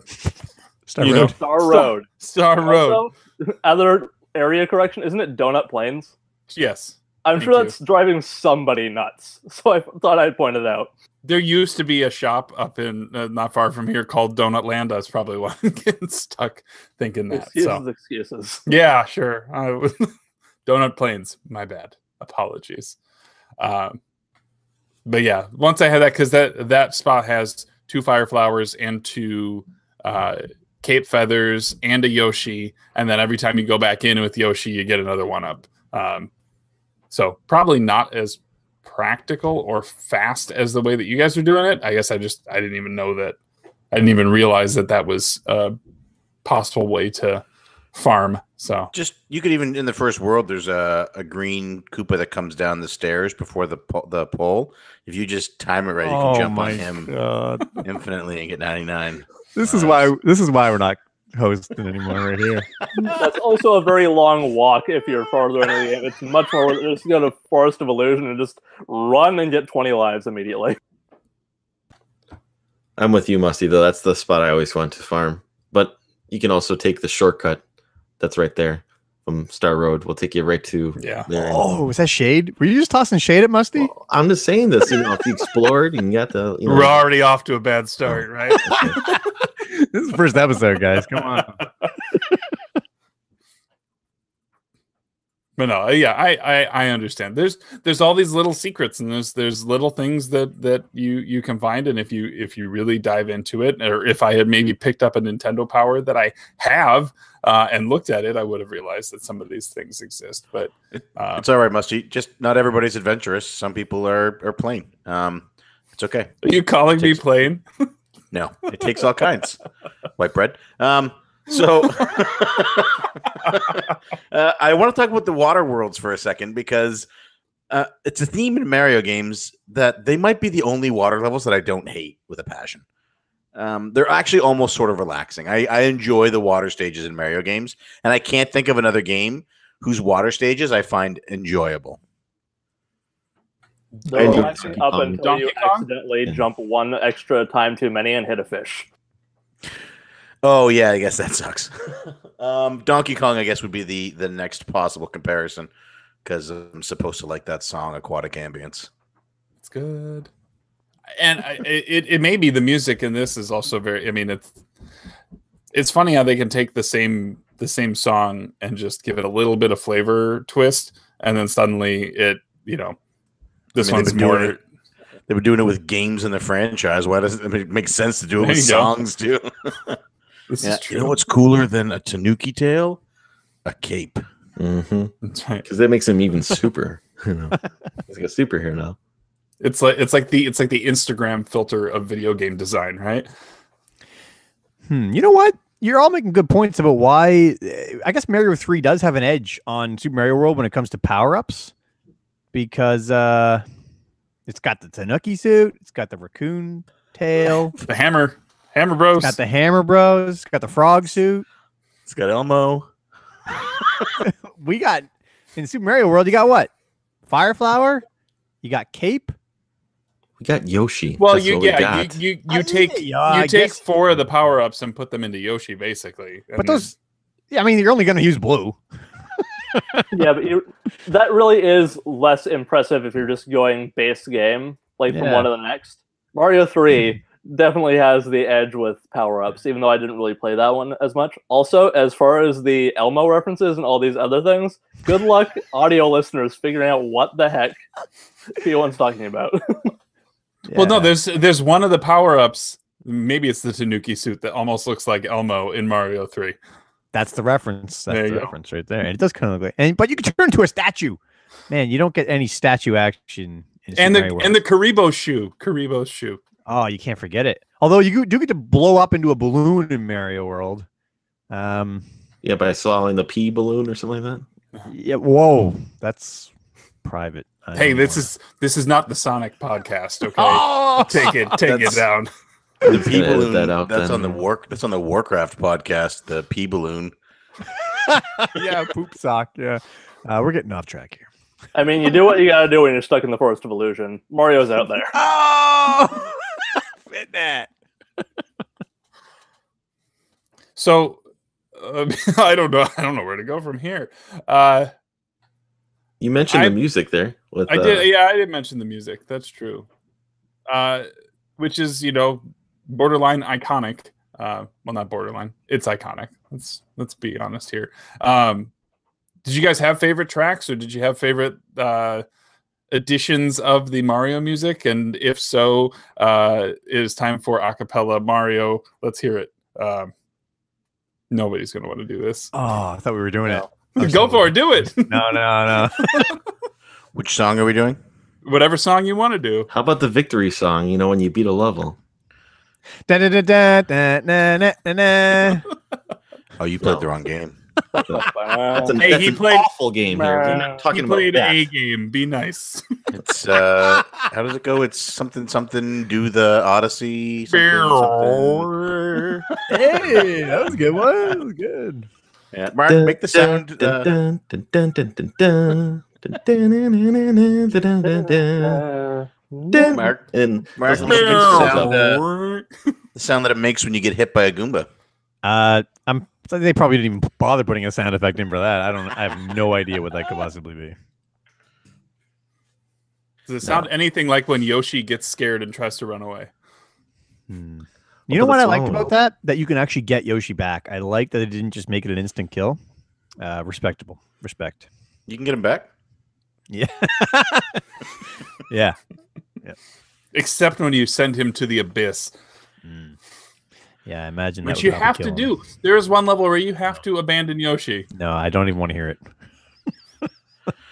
Star you Road. know, Star Star- Road. Star Road. Also, other area correction, isn't it Donut Plains? Yes. I'm sure you. that's driving somebody nuts. *laughs* So I thought I'd point it out. There used to be a shop up in uh, not far from here called Donut Land. That's probably why I'm getting stuck thinking that. Excuses, So excuses. yeah, sure. I *laughs* Donut Plains. My bad. Apologies. Um, but yeah, once I had that, because that that spot has two fire flowers and two uh, cape feathers and a Yoshi, and then every time you go back in with Yoshi, you get another one up. Um, so probably not as practical or fast as the way that you guys are doing it. I guess I just I didn't even know that. I didn't even realize that that was a possible way to farm. So Just you could even in the first world, there's a, a green Koopa that comes down the stairs before the po- the pole. If you just time it right, you can jump on him Oh God. infinitely and get 99. This is why this is why we're not hosting anymore right here. That's also a very long walk if you're farther in the game. It's much more worth it. Just go to Forest of Illusion and just run and get 20 lives immediately. I'm with you, Musty. Though that's the spot I always want to farm. But you can also take the shortcut that's right there from Star Road. We'll take you right to yeah. there. Oh, was that shade? Were you just tossing shade at Musty? Well, I'm just saying this. You know, if you explored and you got the, you know, We're already off to a bad start, oh. right? *laughs* *laughs* *laughs* this is the first episode, guys. Come on. but no, yeah, I, I I understand. There's there's all these little secrets and there's there's little things that that you you can find and if you if you really dive into it or if I had maybe picked up a Nintendo Power that I have uh, and looked at it, I would have realized that some of these things exist. But uh, It's all right, Musty. Just not everybody's adventurous. Some people are are plain. Um, it's okay. are you calling me plain? *laughs* No, it takes all kinds. White bread. Um, so *laughs* uh, I want to talk about the water worlds for a second because uh, it's a theme in Mario games that they might be the only water levels that I don't hate with a passion. Um, they're actually almost sort of relaxing. I, I enjoy the water stages in Mario games, and I can't think of another game whose water stages I find enjoyable. They're do relaxing Donkey up Kong. until Donkey you Kong? accidentally Yeah. jump one extra time too many and hit a fish. Oh yeah, I guess that sucks. *laughs* um, Donkey Kong, I guess, would be the the next possible comparison because I'm supposed to like that song, Aquatic Ambience. It's good. And I, it, it may be the music in this is also very. I mean, it's it's funny how they can take the same the same song and just give it a little bit of flavor twist, and then suddenly it you know this I mean, they've been doing more. it- They were doing it with games in the franchise. Why does it, I mean, it make sense to do it There with you go. songs too? *laughs* This Yeah, is true. You know what's cooler than a Tanuki tail? A cape. because That's right. that makes him even super. *laughs* You know, he's like a superhero now. It's like it's like the it's like the Instagram filter of video game design, right? Hmm, you know what? You're all making good points about why uh, I guess Mario 3 does have an edge on Super Mario World when it comes to power-ups because uh it's got the Tanuki suit, it's got the raccoon tail, *laughs* The hammer, hammer bros. it's got the hammer bros, it's got the frog suit. It's got Elmo. *laughs* We got in Super Mario World, you got what? Fire flower? You got cape? We got Yoshi. well, That's you what we yeah, got. you you, I you take yeah, you I take guess- four of the power ups and put them into Yoshi, basically. But those yeah, I mean you're only gonna use blue. Yeah, but you, that really is less impressive if you're just going base game, like from one to the next. Mario 3 *laughs* definitely has the edge with power ups, even though I didn't really play that one as much. Also, as far as the Elmo references and all these other things, good luck, *laughs* audio listeners, figuring out what the heck P1's talking about. *laughs* Well, no, there's there's one of the power ups. Maybe it's the Tanuki suit that almost looks like Elmo in Mario Three. That's the reference. That's There the you go. reference right there. And it does kind of look like, and but you can turn into a statue. Man, you don't get any statue action. In And the World. and the Kuribo shoe, Kuribo shoe. oh, you can't forget it. Although you do get to blow up into a balloon in Mario World. Um, Yeah, by swallowing the P-balloon or something like that. yeah. Whoa, that's private. I Hey, this wanna- is this is not the Sonic podcast. Okay, *laughs* Oh, take it, take it down. The Just pea gonna edit balloon. that out that's then. on the work. That's on the Warcraft podcast. The P-balloon. *laughs* yeah, poop sock. Yeah, uh, we're getting off track here. I mean, you do what you gotta do when you're stuck in the Forest of Illusion. Mario's out there. *laughs* Oh, *laughs* fit that. So uh, I don't know. I don't know where to go from here. Uh, You mentioned I- the music there. With, I uh, did. Yeah, I did mention the music. That's true. Uh, which is you know borderline iconic. Uh, well, not borderline. It's iconic. Let's let's be honest here. Um, did you guys have favorite tracks, or did you have favorite uh, editions of the Mario music? And if so, uh, it is time for acapella Mario. Let's hear it. Um, nobody's gonna want to do this. Oh, I thought we were doing No. it. Go for it. Do it. *laughs* No, no, no. *laughs* Which song are we doing? Whatever song you want to do. How about the victory song? You know, when you beat a level. Da, da, da, da, da, na, na, na, na. Oh, you played No. the wrong game. That's, an, Hey, that's he an played- awful game here. We're not talking about that. He played that. a game. Be nice. It's uh, how does it go? It's something something. Do the Odyssey. Something, something. hey, that was a good one. That was good. Yeah, Mark, make the sound. Uh, Dun, dun, dun, dun. Mark, And Mark, doesn't make make the sound, uh, the sound that it makes when you get hit by a Goomba. Uh, I'm. They probably didn't even bother putting a sound effect in for that. I don't. I have no idea what that could possibly be. Does it sound anything like when Yoshi gets scared and tries to run away? Hmm. You know what I liked swallow? about that? That you can actually get Yoshi back. I like that it didn't just make it an instant kill. Uh, respectable. Respect. You can get him back. Yeah. *laughs* yeah. Except when you send him to the abyss, Mm. Yeah. I imagine that which would you have to him. do. There is one level where you have to abandon Yoshi. No, I don't even want to hear it. *laughs*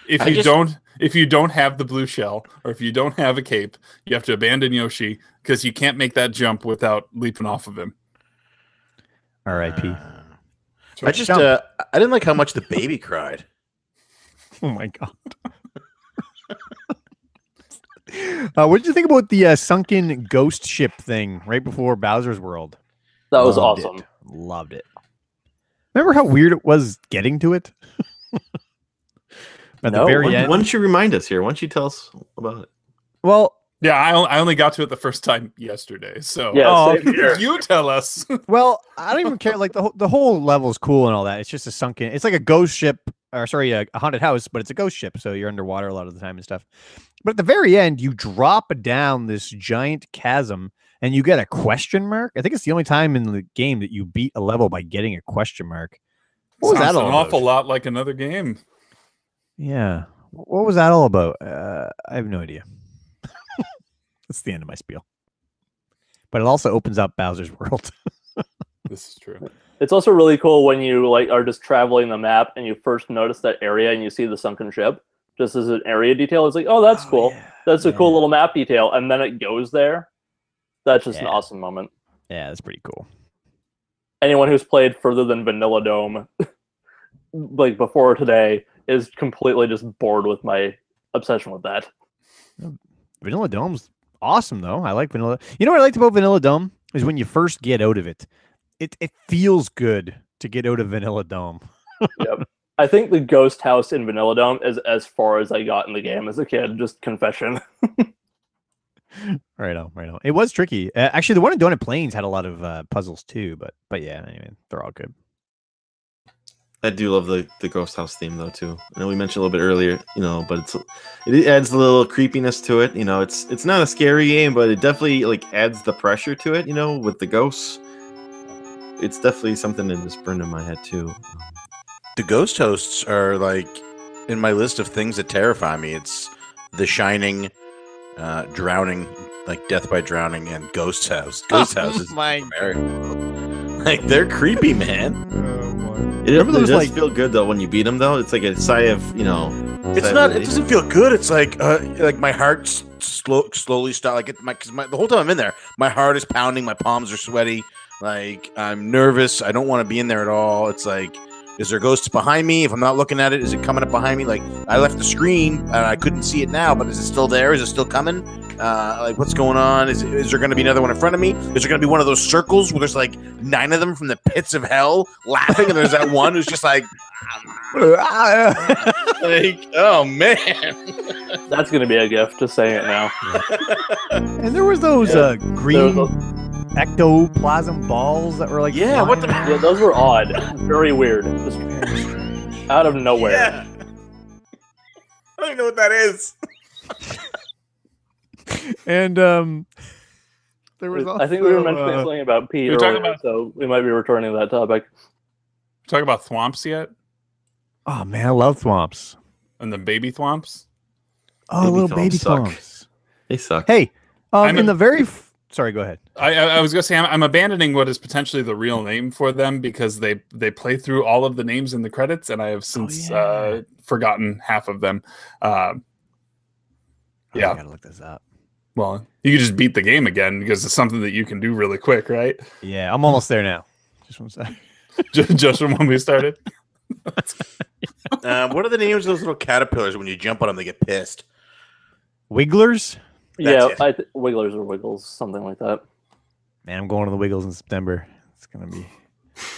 If I you just- don't, if you don't have the blue shell, or if you don't have a cape, you have to abandon Yoshi because you can't make that jump without leaping off of him. R.I.P. Uh, I just uh, I didn't like how much the baby cried. *laughs* Oh my god. *laughs* uh, what did you think about the uh, sunken ghost ship thing right before Bowser's World? That was Loved awesome. it. Loved it. Remember how weird it was getting to it? *laughs* At the very Why, end. why don't you remind us here? Why don't you tell us about it? well, Yeah, I, I only got to it the first time yesterday. So Yeah, Oh, you tell us. well, I don't even care. Like the whole, the whole level is cool and all that. It's just a sunken. It's like a ghost ship, or sorry, a, a haunted house, but it's a ghost ship, so you're underwater a lot of the time and stuff. But at the very end, you drop down this giant chasm, and you get a question mark. I think it's the only time in the game that you beat a level by getting a question mark. What was that all an about? awful lot like another game. Yeah. What was that all about? Uh, I have no idea. *laughs* That's the end of my spiel. But it also opens up Bowser's *laughs* World. This is true. It's also really cool when you like are just traveling the map and you first notice that area and you see the sunken ship just as an area detail. It's like, oh, that's oh, cool. That's a cool little map detail, and then it goes there. That's just an awesome moment. Yeah, that's pretty cool. Anyone who's played further than Vanilla Dome, *laughs* like before today, is completely just bored with my obsession with that. Vanilla Dome's awesome though. I like Vanilla. You know what I liked about Vanilla Dome is when you first get out of it, it it feels good to get out of Vanilla Dome. *laughs* yep. I think the ghost house in Vanilla Dome is as far as I got in the game as a kid. Just confession. *laughs* Right on, right on. It was tricky. Uh, actually, the one in Donut Plains had a lot of uh, puzzles too, but but yeah, anyway, they're all good. I do love the the ghost house theme though too. I know we mentioned a little bit earlier, you know, but it's it adds a little creepiness to it. You know, it's it's not a scary game, but it definitely like adds the pressure to it. You know, with the ghosts, it's definitely something that just burned in my head too. The ghost hosts are like in my list of things that terrify me. It's The Shining, uh, Drowning, like Death by Drowning, and Ghost House. *laughs* Ghost House is my *laughs* like they're creepy, man. It, Remember it those, does like- feel good though when you beat them though. It's like a sigh of you know. It's not. It doesn't feel good. It's like uh, like my heart slow, slowly stop. Like it, my, cause my the whole time I'm in there, my heart is pounding. My palms are sweaty. Like I'm nervous. I don't want to be in there at all. It's like, is there ghosts behind me? If I'm not looking at it, is it coming up behind me? Like I left the screen and I couldn't see it now, but is it still there? Is it still coming? Uh, like what's going on? Is is there going to be another one in front of me? Is there going to be one of those circles where there's like nine of them from the pits of hell laughing, and there's that one who's just like, *laughs* like, oh man. That's gonna be a gift. Just saying it now. and there was those Yeah. uh, There green was ectoplasm balls that were like Yeah, what the- flying Yeah, those were odd. *laughs* Very weird. Just out of nowhere. Yeah. I don't even know what that is. *laughs* and um, there was. Also, I think we were mentioning uh, something about Pete we're talking earlier, about- so we might be returning to that topic. Talk about thwomps yet? Oh man, I love thwomps. And the baby thwomps? Oh, Baby little thwomps baby suck. thwomps. They suck. Hey, um, I'm in a- the very. F- Sorry, go ahead. I, I, I was gonna say I'm, I'm abandoning what is potentially the real name for them because they they play through all of the names in the credits, and I have since yeah. uh, forgotten half of them. Um, Oh, Yeah. I gotta look this up. well, you can just beat the game again because it's something that you can do really quick, right? Yeah, I'm almost there now. Just one sec. *laughs* just, just from when we started. *laughs* Uh, what are the names of those little caterpillars when you jump on them? They get pissed. Wigglers. Yeah, it. I th- Wigglers or Wiggles, something like that. Man, I'm going to the Wiggles in September. It's gonna be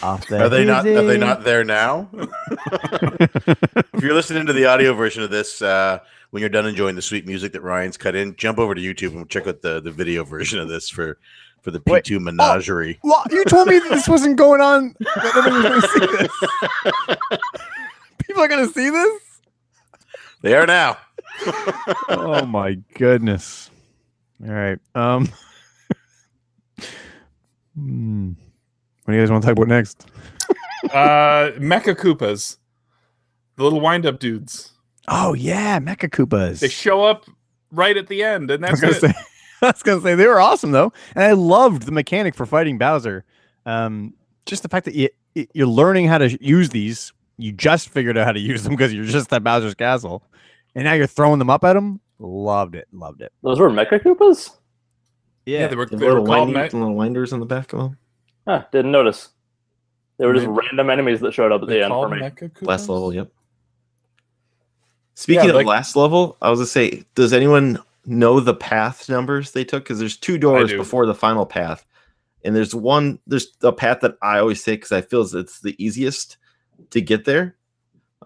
off there. Are they not? Are they not there now? *laughs* if you're listening to the audio version of this, uh, when you're done enjoying the sweet music that Ryan's cut in, jump over to YouTube and check out the, the video version of this for for the P2 menagerie. Well, you told me that this wasn't going on. *laughs* That was going to see this. People are going to see this. They are now. Oh my goodness! All right. Um. *laughs* hmm. What do you guys want to talk about next? *laughs* Uh, Mecha Koopas, the little wind up dudes. Oh yeah, Mecha Koopas. They show up right at the end, and I was that's gonna it. say, *laughs* I was gonna say they were awesome though, and I loved the mechanic for fighting Bowser. Um, just the fact that you you're learning how to use these. You just figured out how to use them because you're just at Bowser's castle, and now you're throwing them up at him. Loved it. Loved it. Those were Mecha Koopas? Yeah, they were, The they were little, called winding, Me- little winders on the back of them. Huh, didn't notice. They were just Maybe- random enemies that showed up at they the end for called me. Mecha Koopas? Last level, yep. Speaking Yeah, of like- last level, I was gonna say, does anyone know the path numbers they took? Because there's two doors do. before the final path, and there's one. There's a path that I always take because I feel as it's the easiest to get there.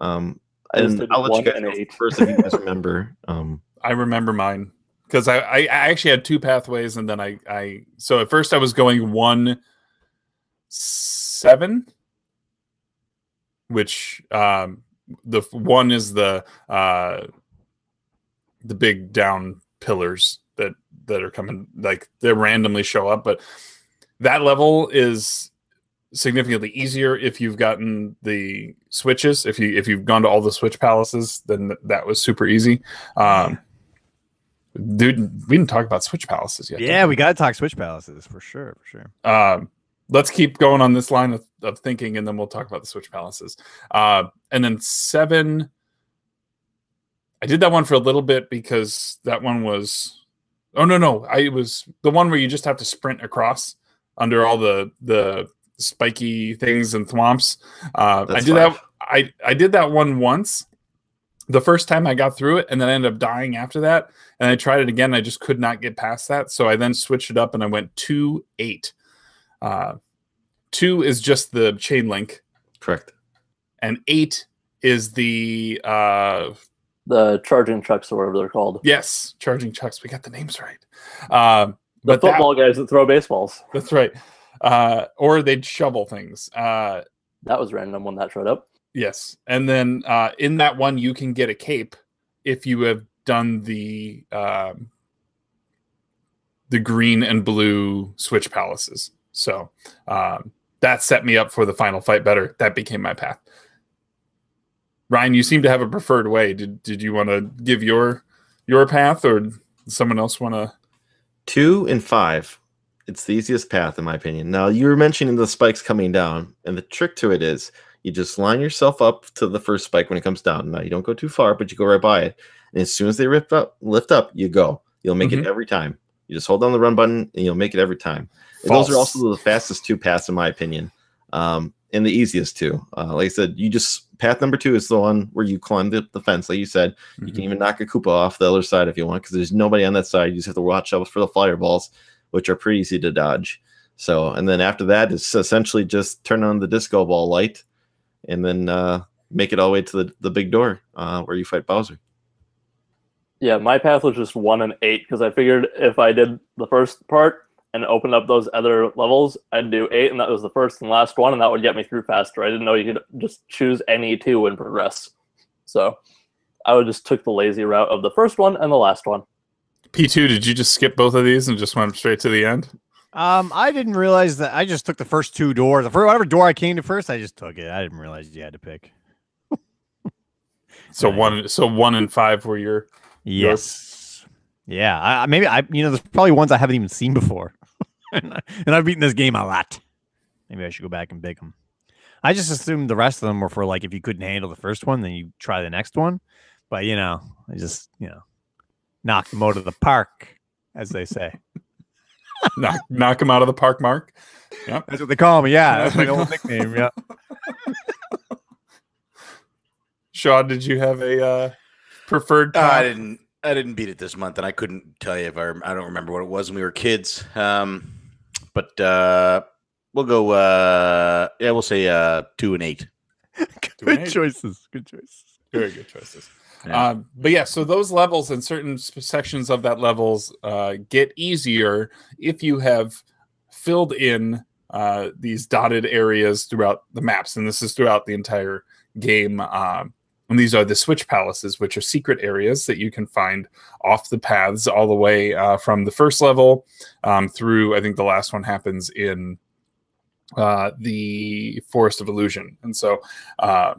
Um, and I'll let you guys and go eight. first if you guys *laughs* remember. Um, I remember mine because I, I I actually had two pathways, and then I I so at first I was going one seven, which um the one is the uh the big down pillars that that are coming like they randomly show up, but that level is significantly easier if you've gotten the switches. If you if you've gone to all the switch palaces then th- that was super easy. Um dude we didn't talk about switch palaces yet Yeah, we got to talk Switch Palaces for sure. For sure. um, let's keep going on this line of, of thinking and then we'll talk about the switch palaces uh, and then seven i did that one for a little bit because that one was oh no no i it was the one where you just have to sprint across under all the the spiky things and thwomps uh, i did five. that i i did that one once the first time i got through it and then i ended up dying after that and i tried it again i just could not get past that so i then switched it up and i went two eight uh, two is just the chain link, correct. and eight is the uh, The charging trucks or whatever they're called. yes, charging chucks. We got the names right. Um, The but that- football guys that throw baseballs. that's right. Uh, or they'd shovel things. Uh, That was random when that showed up. Yes, and then uh, in that one you can get a cape if you have done the um, the green and blue switch palaces. So um, that set me up for the final fight better. That became my path. Ryan, you seem to have a preferred way. Did did you want to give your your path, or someone else want to? Two and five. It's the easiest path, in my opinion. Now, you were mentioning the spikes coming down, and the trick to it is you just line yourself up to the first spike when it comes down. Now, you don't go too far, but you go right by it. And as soon as they lift up, lift up, you go. You'll make Mhm. it every time. You just hold down the run button, and you'll make it every time. Those are also the fastest two paths, in my opinion, um, and the easiest two. Uh, like I said, you just path number two is the one where you climb the, the fence, like you said. You Mm-hmm. can even knock a Koopa off the other side if you want, because there's nobody on that side. You just have to watch out for the fireballs, which are pretty easy to dodge. So, and then after that, it's essentially just turn on the disco ball light, and then uh, make it all the way to the, the big door uh, where you fight Bowser. Yeah, my path was just one and eight because I figured if I did the first part and opened up those other levels, I'd do eight, and that was the first and last one, and that would get me through faster. I didn't know you could just choose any two and progress. So I would just took the lazy route of the first one and the last one. P two. Did you just skip both of these and just went straight to the end? Um, I didn't realize that. I just took the first two doors. The first, whatever door I came to first, I just took it. I didn't realize you had to pick. So Right. one, so one and five were your. Yes. Yeah. I, I- maybe I. You know, there's probably ones I haven't even seen before, *laughs* and, I, and I've beaten this game a lot. Maybe I should go back and pick them. I just assumed the rest of them were for like if you couldn't handle the first one, then you try the next one. But you know, I just you know, knocked them out of the park, as they say. *laughs* *laughs* knock, knock him out of the park, Mark. That's what they call me. Yeah, that's my old nickname. Yeah. *laughs* Shaw, did you have a uh, preferred? Uh, I didn't. I didn't beat it this month, and I couldn't tell you if I. I don't remember what it was when we were kids. Um, but uh, we'll go. Uh, yeah, we'll say uh, two and eight. *laughs* Good eight. choices. Good choices. Very good choices. Yeah. Um, but yeah, so those levels and certain sections of that levels uh, get easier if you have filled in uh, these dotted areas throughout the maps, and this is throughout the entire game. Um, and these are the switch palaces, which are secret areas that you can find off the paths all the way uh, from the first level um, through. I think the last one happens in uh, the Forest of Illusion, and so. Uh,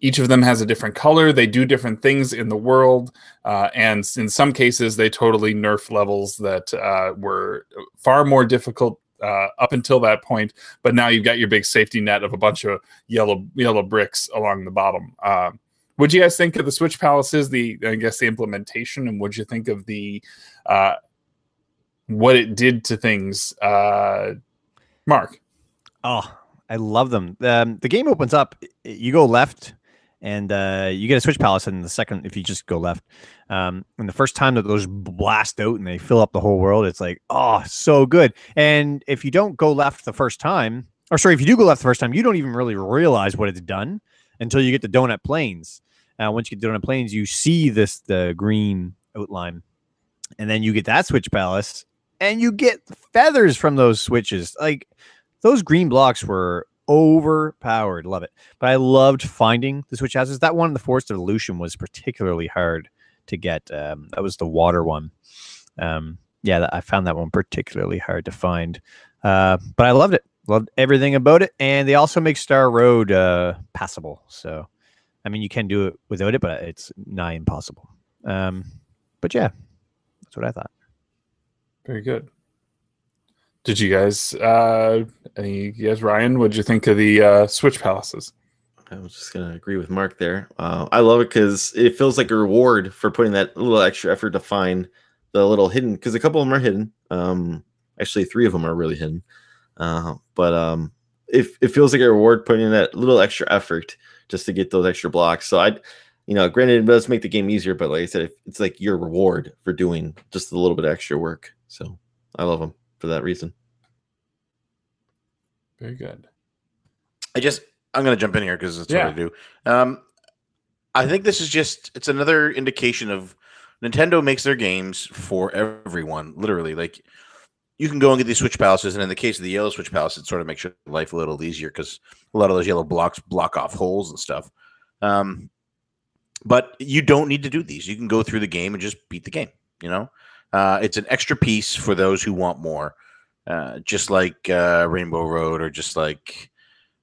each of them has a different color. They do different things in the world, uh, and in some cases, they totally nerf levels that uh, were far more difficult uh, up until that point. But now you've got your big safety net of a bunch of yellow yellow bricks along the bottom. Uh, what'd you guys think of the Switch Palaces? The I guess the implementation, and what'd you think of the uh, what it did to things? Uh, Mark, Oh, I love them. Um, the game opens up. You go left, and uh, you get a switch palace. And the second, if you just go left, um, and the first time that those blast out and they fill up the whole world, it's like, oh, so good. And if you don't go left the first time, or sorry, if you do go left the first time, you don't even really realize what it's done until you get to Donut Plains. Uh, once you get to Donut Plains, you see this the green outline, and then you get that switch palace, and you get feathers from those switches. Like those green blocks were overpowered. Love it. But I loved finding the switch houses. That one in the Forest of Illusion was particularly hard to get. Um, that was the water one. Um, yeah, I found that one particularly hard to find. Uh, but I loved it. Loved everything about it. And they also make Star Road uh, passable. So, I mean, you can do it without it, but it's nigh impossible. Um, but yeah, that's what I thought. very good. Did you guys, uh, any, guys, Ryan, what'd you think of the uh, Switch Palaces? I was just gonna agree with Mark there. Uh, I love it because it feels like a reward for putting that little extra effort to find the little hidden. Because a couple of them are hidden. Um, actually, three of them are really hidden. Uh, but um, it it feels like a reward putting in that little extra effort just to get those extra blocks. So I, you know, granted it does make the game easier, but like I said, it's like your reward for doing just a little bit extra work. So I love them for that reason. Very good. I just I'm gonna jump in here because that's Yeah. what I do. Um, I think this is just it's another indication of Nintendo makes their games for everyone. Literally, like you can go and get these switch palaces, and in the case of the yellow switch palace, it sort of makes your life a little easier because a lot of those yellow blocks block off holes and stuff. Um, but you don't need to do these. You can go through the game and just beat the game. You know, uh, it's an extra piece for those who want more, uh, just like uh, Rainbow Road or just like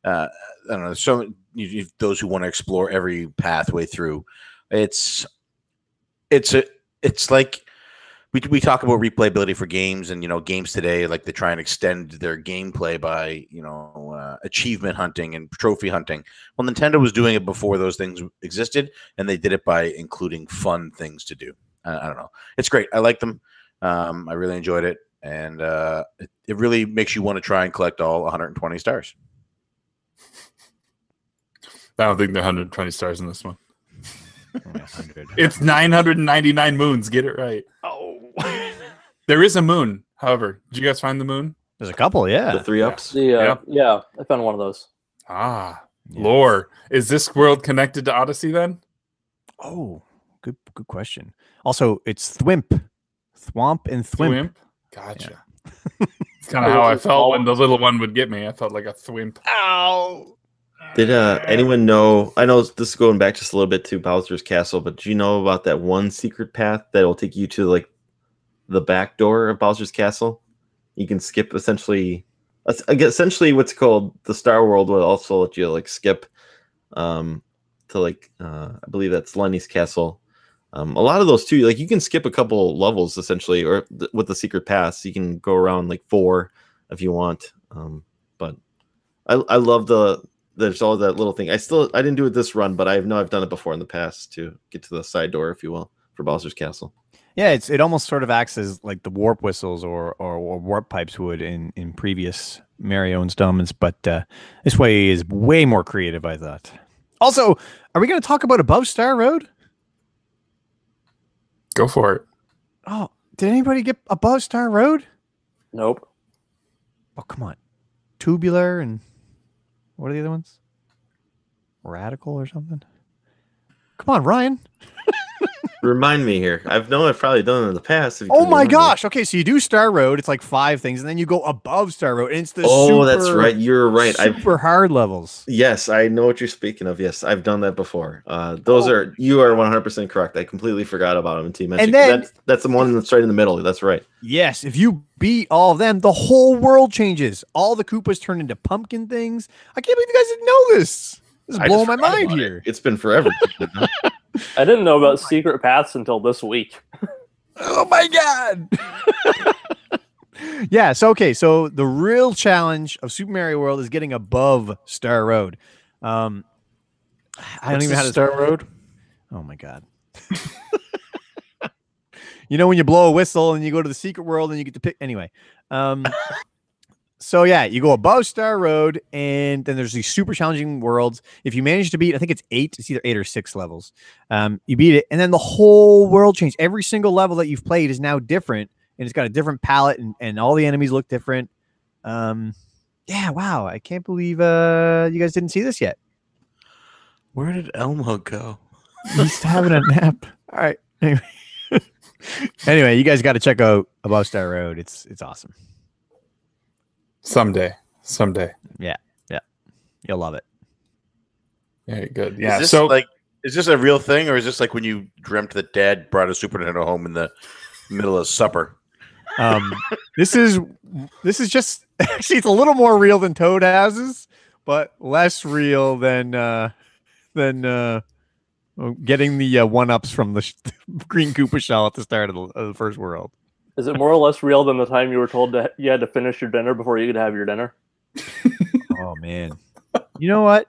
uh, I don't know. So you, those who want to explore every pathway through, it's it's a it's like we, we talk about replayability for games and you know games today like they try and extend their gameplay by you know uh, achievement hunting and trophy hunting. Well nintendo was doing it before those things existed and they did it by including fun things to do. Uh, i don't know. It's great. I like them. Um, i really enjoyed it and uh, it, it really makes you want to try and collect all 120 stars I don't think there are 120 stars in this one. It's 999 moons. Get it right. Oh, *laughs* There is a moon, however. Did you guys find the moon? there's a couple. Yeah. The three ups. The uh, Yeah. yeah, I found one of those. Ah, Yeah. lore. Is this world connected to Odyssey then? Oh, good good question. Also, it's Thwimp, Thwomp, and Thwimp. Thwimp? Gotcha. *laughs* it's kind of how I felt when the little one would get me. I felt like a thwimp. Ow! Did uh, anyone know? I know this is going back just a little bit to Bowser's Castle, but do you know about that one secret path that will take you to like the back door of Bowser's Castle? You can skip essentially, es- I guess essentially what's called the Star World will also let you like skip um, to like uh, I believe that's Lemmy's Castle. Um, a lot of those too, like you can skip a couple levels essentially, or th- with the secret pass, you can go around like four if you want. Um, but I I love the there's all that little thing. I still I didn't do it this run, but I know I've done it before in the past to get to the side door, if you will, for Bowser's Castle. Yeah, it's it almost sort of acts as like the warp whistles or or, or warp pipes would in in previous Mario installments, but uh, this way is way more creative. I thought. Also, are we going to talk about Above Star Road? Go for it. Oh, did anybody get Above Star Road? Nope. Oh, come on, Tubular and what are the other ones? Radical or something? Come on, Ryan. *laughs* Remind me here. I've known I've probably done it in the past. if you Oh my gosh. Okay, so you do Star Road. It's like five things, and then you go above Star Road, and it's the Oh, that's right. You're right. I've Super hard levels. yes, I know what you're speaking of. Yes, I've done that before. Uh, those Oh. are you are 100 percent correct. I completely forgot about them until you mentioned. then- that's that's the one that's right in the middle. That's right. Yes, if you beat all of them, the whole world changes. All the Koopas turn into pumpkin things. I can't believe you guys didn't know this. This is blowing my mind it. here. It's been forever. *laughs* I didn't know about secret paths until this week. *laughs* Oh my god. *laughs* yeah, so okay, so the real challenge of Super Mario World is getting above Star Road. Um I don't even know how to Star Road. Oh my god. *laughs* you know when you blow a whistle and you go to the secret world and you get to pick anyway. Um so yeah, you go above Star Road and then there's these super challenging worlds. If you manage to beat, I think it's eight, it's either eight or six levels. Um, you beat it, and then the whole world changed. Every single level that you've played is now different, and it's got a different palette, and, and all the enemies look different. Um, yeah, wow, I can't believe uh you guys didn't see this yet. Where did Elmo go? He's having a nap. *laughs* All right. Anyway, *laughs* anyway you guys got to check out Above Star Road. It's it's awesome. Someday. Someday. Yeah. Yeah. You'll love it. Yeah, good. Is Yeah. this So like, is this a real thing, or is this like when you dreamt that Dad brought a Super Nintendo home in the middle of supper? Um, this is this is just *laughs* actually it's a little more real than Toad houses, but less real than uh, than uh, getting the uh, one ups from the sh- *laughs* Green Koopa shell at the start of the, of the first world. Is it more or less real than the time you were told that you had to finish your dinner before you could have your dinner? *laughs* Oh man. You know what?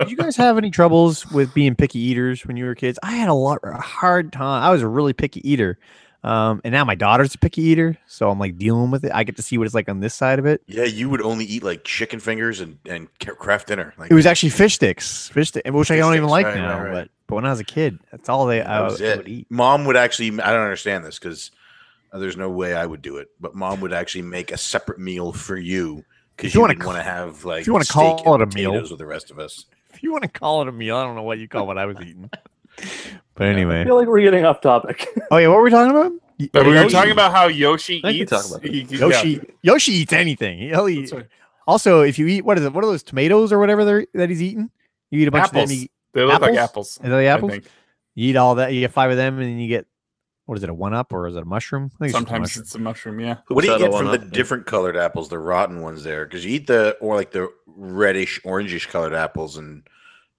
Did you guys have any troubles with being picky eaters when you were kids? I had a lot a hard time. I was a really picky eater. Um, and now my daughter's a picky eater, so I'm like dealing with it. I get to see what it's like on this side of it. Yeah, you would only eat like chicken fingers and and Kraft Dinner. Like It was actually fish sticks, fish stick, which I don't even sticks, like right, now. right, right. But but when I was a kid, that's all they I, that was I would eat. Mom would actually. I don't understand this because Uh, there's no way I would do it. But mom would actually make a separate meal for you because you you, wanna want to have like you wanna call it a meal. with the rest of us. If you want to call it a meal, I don't know what you call what I was eating. *laughs* But anyway, I feel like we're getting off topic. oh yeah, what were we talking about? But we were Yoshi- talking about how Yoshi eats. about he- he- Yoshi. Yoshi eats anything. He'll eat. Right. Also, if you eat what is it? What are those tomatoes or whatever they're, that he's eating? You eat a bunch Apples. of them. You, They look like Apples? apples. is that the I apples? You eat all that. You get five of them, and then you get what is it? A one up or is it a mushroom? I think it's a Sometimes mushroom. it's a mushroom. Yeah. What do you get from the yeah. different colored apples, the rotten ones there? Because you eat the or like the reddish, orangish colored apples, and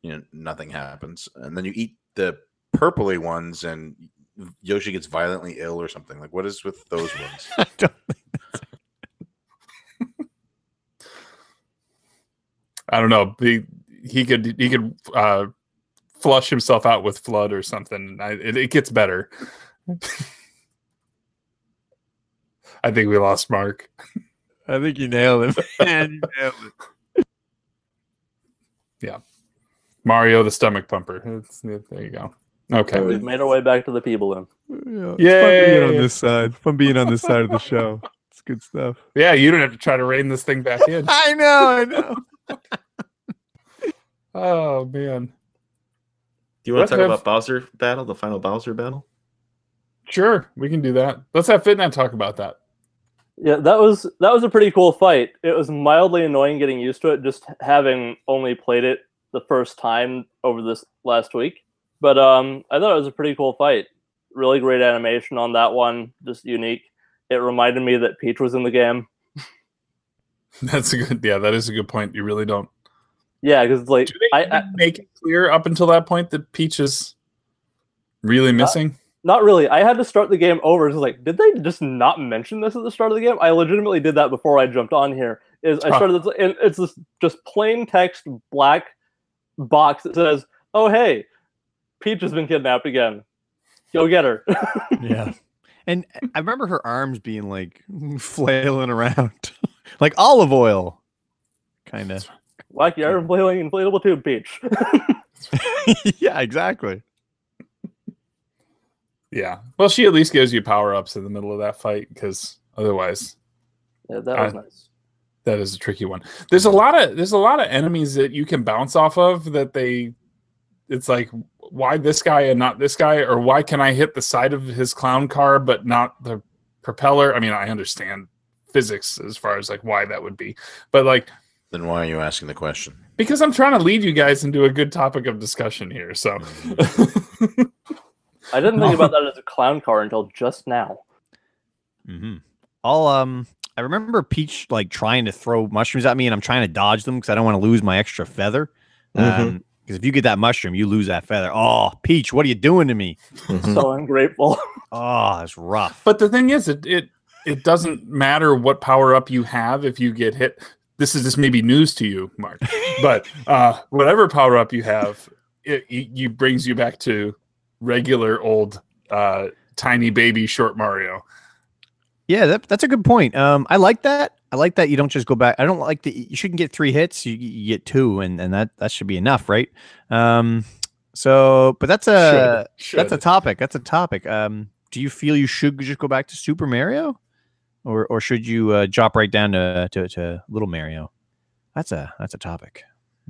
you know nothing happens. And then you eat the purpley ones, and Yoshi gets violently ill or something. Like what is with those ones? *laughs* I don't- *laughs* I don't know. He, he could he could uh, flush himself out with flood or something. I, it, it gets better. I think we lost Mark. I think you nailed it. Man, *laughs* you nailed it. Yeah. Mario the stomach pumper. It's- there you go. Okay. We've made our way back to the people in. Yeah, Yay. Fun being on this side. Fun being on this side of the show. It's good stuff. Yeah, you don't have to try to rein this thing back in. *laughs* I know. I know. *laughs* oh man. Do you want Let's to talk have- about Bowser battle, the final Bowser battle? Sure, we can do that. Let's have FitGnat talk about that. Yeah, that was that was a pretty cool fight. It was mildly annoying getting used to it, just having only played it the first time over this last week. But um, I thought it was a pretty cool fight. Really great animation on that one, just unique. It reminded me that Peach was in the game. *laughs* That's a good. Yeah, that is a good point. You really don't. Yeah, because like Do I, I make it clear up until that point that Peach is really missing? Not really. I had to start the game over. It's like, did they just not mention this at the start of the game? I legitimately did that before I jumped on here. Is I started this, and it's this just plain text black box that says, "Oh hey, Peach has been kidnapped again. Go get her." *laughs* Yeah. And I remember her arms being like flailing around, *laughs* like olive oil, kind of. Wacky arm flailing inflatable tube Peach. *laughs* yeah, exactly. Yeah. Well, she at least gives you power ups in the middle of that fight because otherwise, yeah, that was Uh, nice. that is a tricky one. There's a lot of there's a lot of enemies that you can bounce off of that they. It's like why this guy and not this guy, or why can I hit the side of his clown car but not the propeller? I mean, I understand physics as far as like why that would be, but like then why are you asking the question? because I'm trying to lead you guys into a good topic of discussion here. So *laughs* I didn't think about that as a clown car until just now. Mm-hmm. I'll um. I remember Peach like trying to throw mushrooms at me, and I'm trying to dodge them because I don't want to lose my extra feather. Mhm. Because if you get that mushroom, you lose that feather. Oh, Peach, what are you doing to me? Mhm. So ungrateful. *laughs* Oh, it's rough. But the thing is, it it it doesn't matter what power up you have if you get hit. This is this may be news to you, Mark, but *laughs* uh, whatever power up you have, it, it, you brings you back to regular old uh, tiny baby short Mario. Yeah, that, that's a good point. Um, I like that. I like that you don't just go back. I don't like that you shouldn't get three hits. You, you get two, and, and that that should be enough, right? Um, so, but that's a Should, that's a topic. That's a topic. Um, do you feel you should just go back to Super Mario, or or should you uh, drop right down to, to to Little Mario? That's a that's a topic.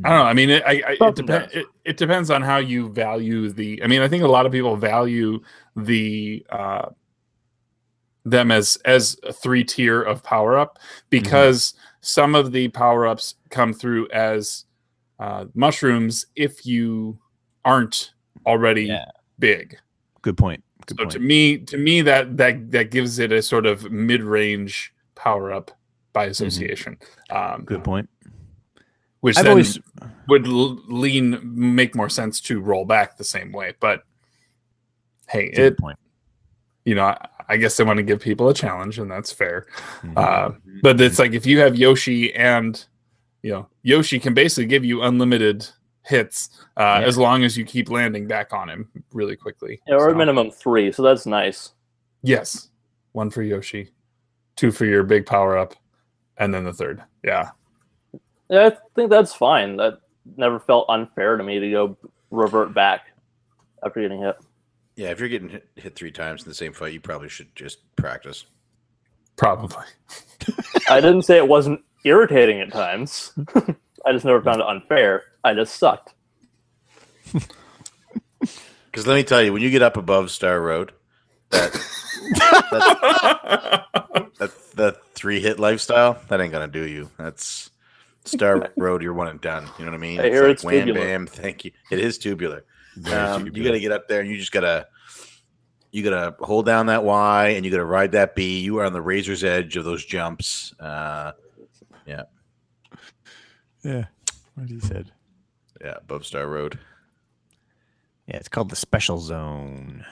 I don't know. I mean, it, I, I, it, Something depend, does. it, it depends on how you value the. I mean, I think a lot of people value the uh, them as as a three tier of power up because some of the power ups come through as uh, mushrooms if you aren't already Yeah. big. Good point. Good So point. to me, to me, that that that gives it a sort of mid range power up by association. Um, Mm-hmm. Good point. Which I've then always would lean make more sense to roll back the same way. But hey, good it point. you know I, I guess they want to give people a challenge, and that's fair. Mhm. Uh, but it's like if you have Yoshi and you know Yoshi can basically give you unlimited hits uh, Yeah. as long as you keep landing back on him really quickly. Yeah, or So, a minimum three, so that's nice. Yes, one for Yoshi, two for your big power up, and then the third. Yeah, Yeah, I think that's fine. That never felt unfair to me to go revert back after getting hit. Yeah, if you're getting hit, hit three times in the same fight, you probably should just practice. probably. I didn't say it wasn't irritating at times. *laughs* I just never found it unfair. I just sucked. *laughs* Because let me tell you, when you get up above Star Road, that that that three hit lifestyle that ain't gonna do you. That's Star *laughs* Road. You're one and done. You know what I mean? I hear it's wham tubular. bam. Thank you. It is tubular. Um, you got to get up there and you just gotta you gotta hold down that Y and you gotta ride that B. You are on the razor's edge of those jumps. Uh, Yeah. Yeah. What he said. yeah, above Star Road. Yeah, it's called the Special Zone.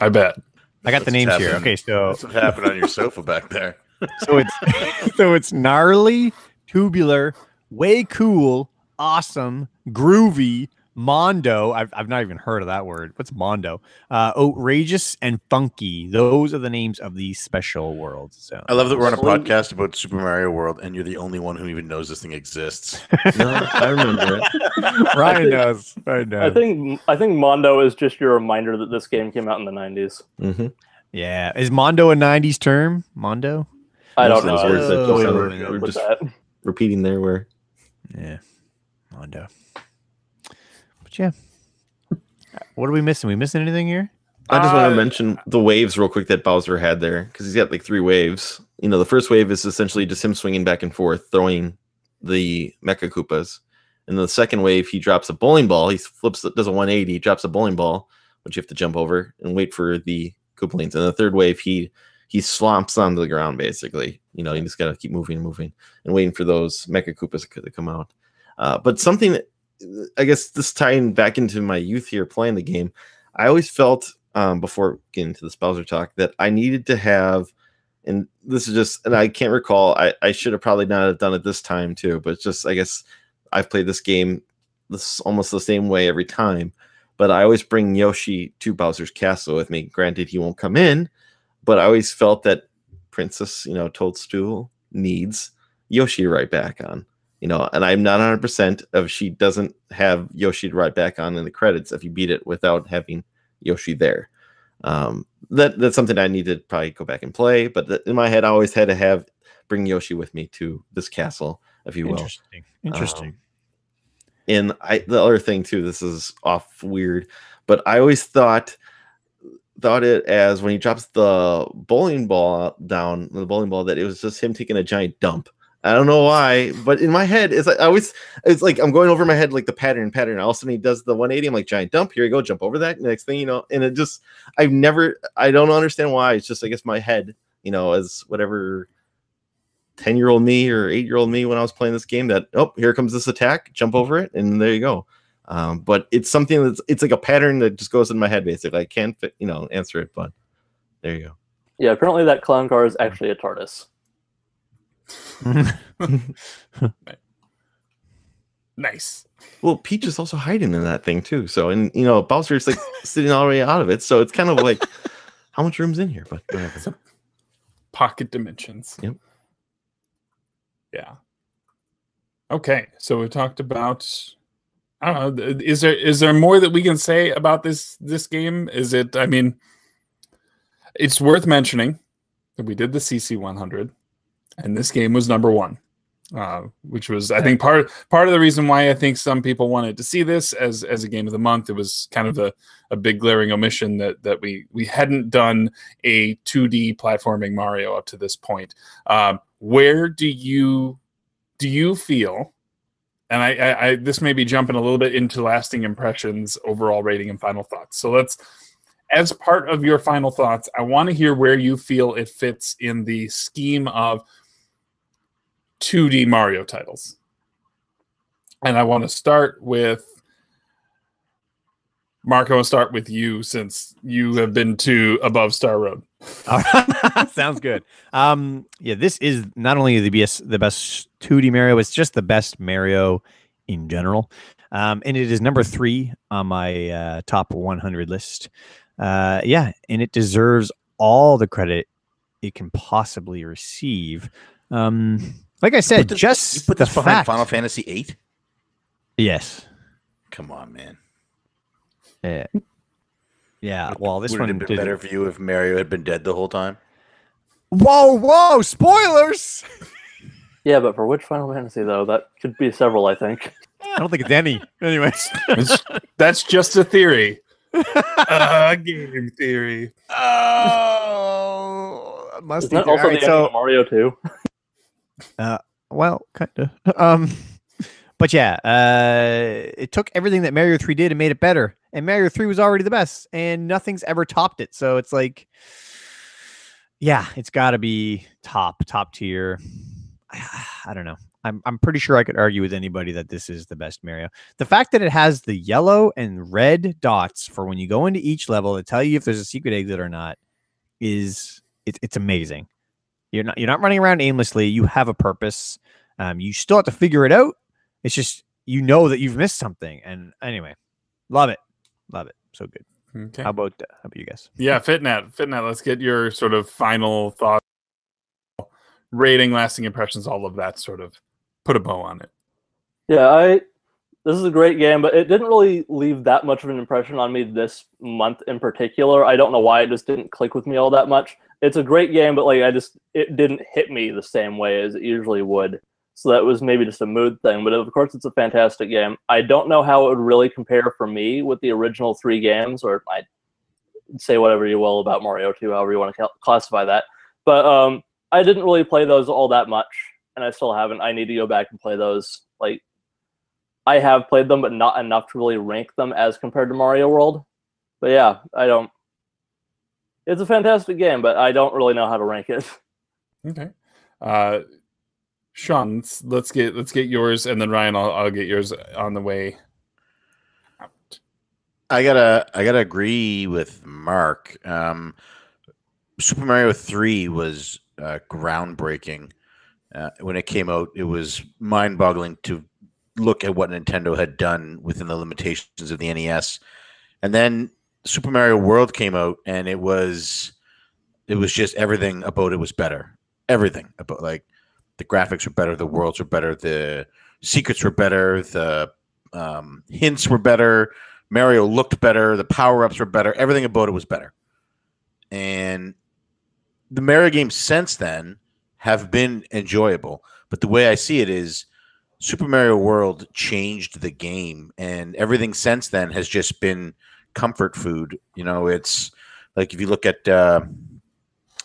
I bet. I got the names here. Okay, so What's happened on your sofa back there? So it's *laughs* so it's gnarly, tubular, way cool, awesome, groovy, mondo. I've I've not even heard of that word. What's mondo? Uh, outrageous and funky. Those are the names of these special worlds. So I love that we're on a podcast about Super Mario World, and you're the only one who even knows this thing exists. *laughs* No, I remember it. *laughs* Ryan knows. Ryan knows. I think I think Mondo is just your reminder that this game came out in the '90s. hmm Yeah, is mondo a '90s term? Mondo. I don't know. those words that I just don't sound- really know are with just- that. Repeating there where Yeah, mondo. But yeah, what are we missing? we missing anything here? I just want Uh, to mention the waves real quick that Bowser had there because he's got like three waves. You know, the first wave is essentially just him swinging back and forth, throwing the Mecha Koopas. And the second wave, he drops a bowling ball. He flips, does a 180, drops a bowling ball, which you have to jump over and wait for the Koopalings. And the third wave, he he slumps onto the ground basically. You know, you just got to keep moving and moving and waiting for those Mecha Koopas to come out. Uh, but something, I guess, this tying back into my youth here playing the game, I always felt um, before getting to the Bowser talk that I needed to have, and this is just, and I can't recall. I, I should have probably not have done it this time too, but just I guess I've played this game this almost the same way every time. But I always bring Yoshi to Bowser's castle with me. Granted, he won't come in, but I always felt that Princess, you know, Toadstool needs Yoshi to ride back on. You know, and I'm not 100% of she doesn't have Yoshi to ride back on in the credits if you beat it without having Yoshi there. Um, that that's something I need to probably go back and play. But th- in my head, I always had to have bring Yoshi with me to this castle, if you will. Interesting. Interesting. Um, and I the other thing too, this is off weird, but I always thought thought it as when he drops the bowling ball down, the bowling ball, that it was just him taking a giant dump. I don't know why, but in my head, it's like I always it's like I'm going over my head like the pattern, pattern. All of a sudden he does the 180. I'm like giant dump. Here you go, jump over that. Next thing you know, and it just I've never I don't understand why. It's just I guess my head, you know, as whatever 10 year old me or 8 year old me when I was playing this game that, oh, here comes this attack, jump over it, and there you go. Um, but it's something that's it's like a pattern that just goes in my head basically. I can't fit, you know, answer it, but there you go. Yeah, apparently that clown car is actually a TARDIS. *laughs* Nice. Well, Peach is also hiding in that thing too. So, and you know, Bowser is like *laughs* sitting all the way out of it. So it's kind of like, *laughs* how much room's in here? But whatever. Pocket dimensions. Yep. Yeah. Okay, so we talked about. I don't know. Is there is there more that we can say about this this game? Is it? I mean, it's worth mentioning that we did the CC 100, and this game was number one, uh, which was I think part part of the reason why I think some people wanted to see this as as a game of the month. It was kind of a, a big glaring omission that that we we hadn't done a 2D platforming Mario up to this point. Um, where do you do you feel? And I, I, I this may be jumping a little bit into lasting impressions, overall rating, and final thoughts. So let's, as part of your final thoughts, I want to hear where you feel it fits in the scheme of 2D Mario titles. And I want to start with Marco. I'll start with you since you have been to Above Star Road. All right. *laughs* Sounds good. Um, yeah, this is not only the best the best 2D Mario, it's just the best Mario in general. Um, and it is number three on my uh, top 100 list. Uh, yeah, and it deserves all the credit it can possibly receive. Um, like I said, Put this- just you put the this behind fact. Final Fantasy VIII. Yes. Come on, man. Yeah. Yeah. Well, this Would one it have been did. better for you if Mario had been dead the whole time? Whoa! Whoa! Spoilers. Yeah, but for which Final Fantasy though? That could be several, I think. I don't think it's any. Anyways. That's just a theory. *laughs* uh, game theory. Oh, must Isn't that also the ending of Mario 2? *laughs* well, kind of. *laughs* Um, but yeah, uh, it took everything that Mario 3 did and made it better. And Mario 3 was already the best, and nothing's ever topped it. So it's like, yeah, it's got to be top, top tier. I don't know. I'm I'm pretty sure I could argue with anybody that this is the best Mario. The fact that it has the yellow and red dots for when you go into each level to tell you if there's a secret exit or not is it's it's amazing. You're not you're not running around aimlessly. You have a purpose. Um, you still have to figure it out. It's just you know that you've missed something. And anyway, love it, love it. So good. Okay. How about uh, how about you guys? Yeah, FitGnat. FitGnat, let's get your sort of final thought, rating, lasting impressions, all of that sort of put a bow on it. Yeah, I this is a great game, but it didn't really leave that much of an impression on me this month in particular. I don't know why it just didn't click with me all that much. It's a great game, but like I just it didn't hit me the same way as it usually would. So that was maybe just a mood thing, but of course it's a fantastic game. I don't know how it would really compare for me with the original three games, or I say whatever you will about Mario 2, however you want to classify that. But um, I didn't really play those all that much, and I still haven't. I need to go back and play those. Like I have played them, but not enough to really rank them as compared to Mario World. But yeah, I don't. It's a fantastic game, but I don't really know how to rank it. Okay. Uh, Sean, let's, get let's get yours, and then Ryan, I'll, I'll get yours on the way. Out. I gotta I gotta agree with Mark. Um, Super Mario Three was uh, groundbreaking uh, when it came out. It was mind boggling to look at what Nintendo had done within the limitations of the NES, and then Super Mario World came out, and it was it was just everything about it was better. Everything about like the graphics were better, the worlds were better, the secrets were better, the um, hints were better, Mario looked better, the power ups were better, everything about it was better. And the Mario games since then have been enjoyable, but the way I see it is Super Mario World changed the game, and everything since then has just been comfort food. You know, it's like if you look at uh,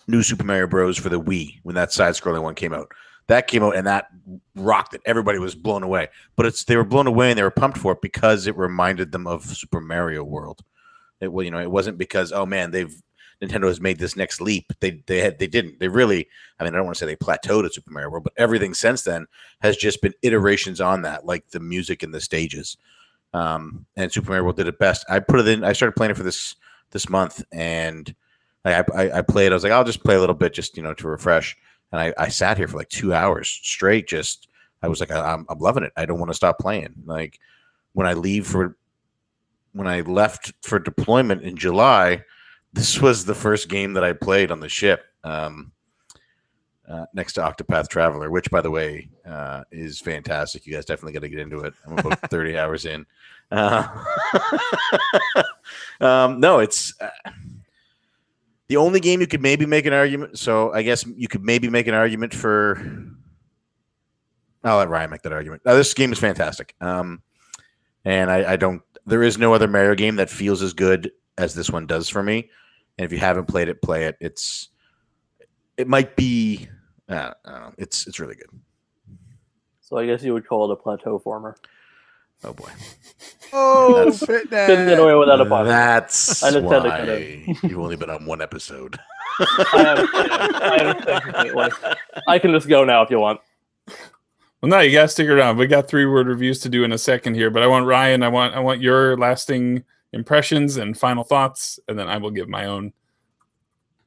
New Super Mario Bros. for the Wii when that side-scrolling one came out, that came out and that rocked it. Everybody was blown away. But it's they were blown away and they were pumped for it because it reminded them of Super Mario World. It well, you know, it wasn't because oh man, they've Nintendo has made this next leap. They they had they didn't. They really I mean, I don't want to say they plateaued at Super Mario World, but everything since then has just been iterations on that, like the music and the stages. Um, and Super Mario World did it best. I put it in. I started playing it for this this month, and I, I, I played. I was like, I'll just play a little bit, just you know, to refresh and I, I sat here for like two hours straight. Just I was like, I, am I'm loving it. I don't want to stop playing. Like when I leave for when I left for deployment in July, this was the first game that I played on the ship. Um, uh, next to Octopath Traveler, which, by the way, uh, is fantastic. You guys definitely got to get into it. I'm about *laughs* 30 hours in. Uh, *laughs* um, no, it's uh, the only game you could maybe make an argument. So I guess you could maybe make an argument for. I'll let Ryan make that argument. Now, this game is fantastic, um, and I, I don't. There is no other Mario game that feels as good as this one does for me. And if you haven't played it, play it. It's it might be. Uh, uh, it's it's really good. So I guess you would call it a plateau former. Oh boy. Oh, That's- fit that. Couldn't get away without a pun. That's I understand why it you've only been on one episode. *laughs* I understand. I understand completely. I can just go now if you want. Well, no, you gotta stick around. We got three word reviews to do in a second here, but I want Ryan. I want I want your lasting impressions and final thoughts, and then I will give my own.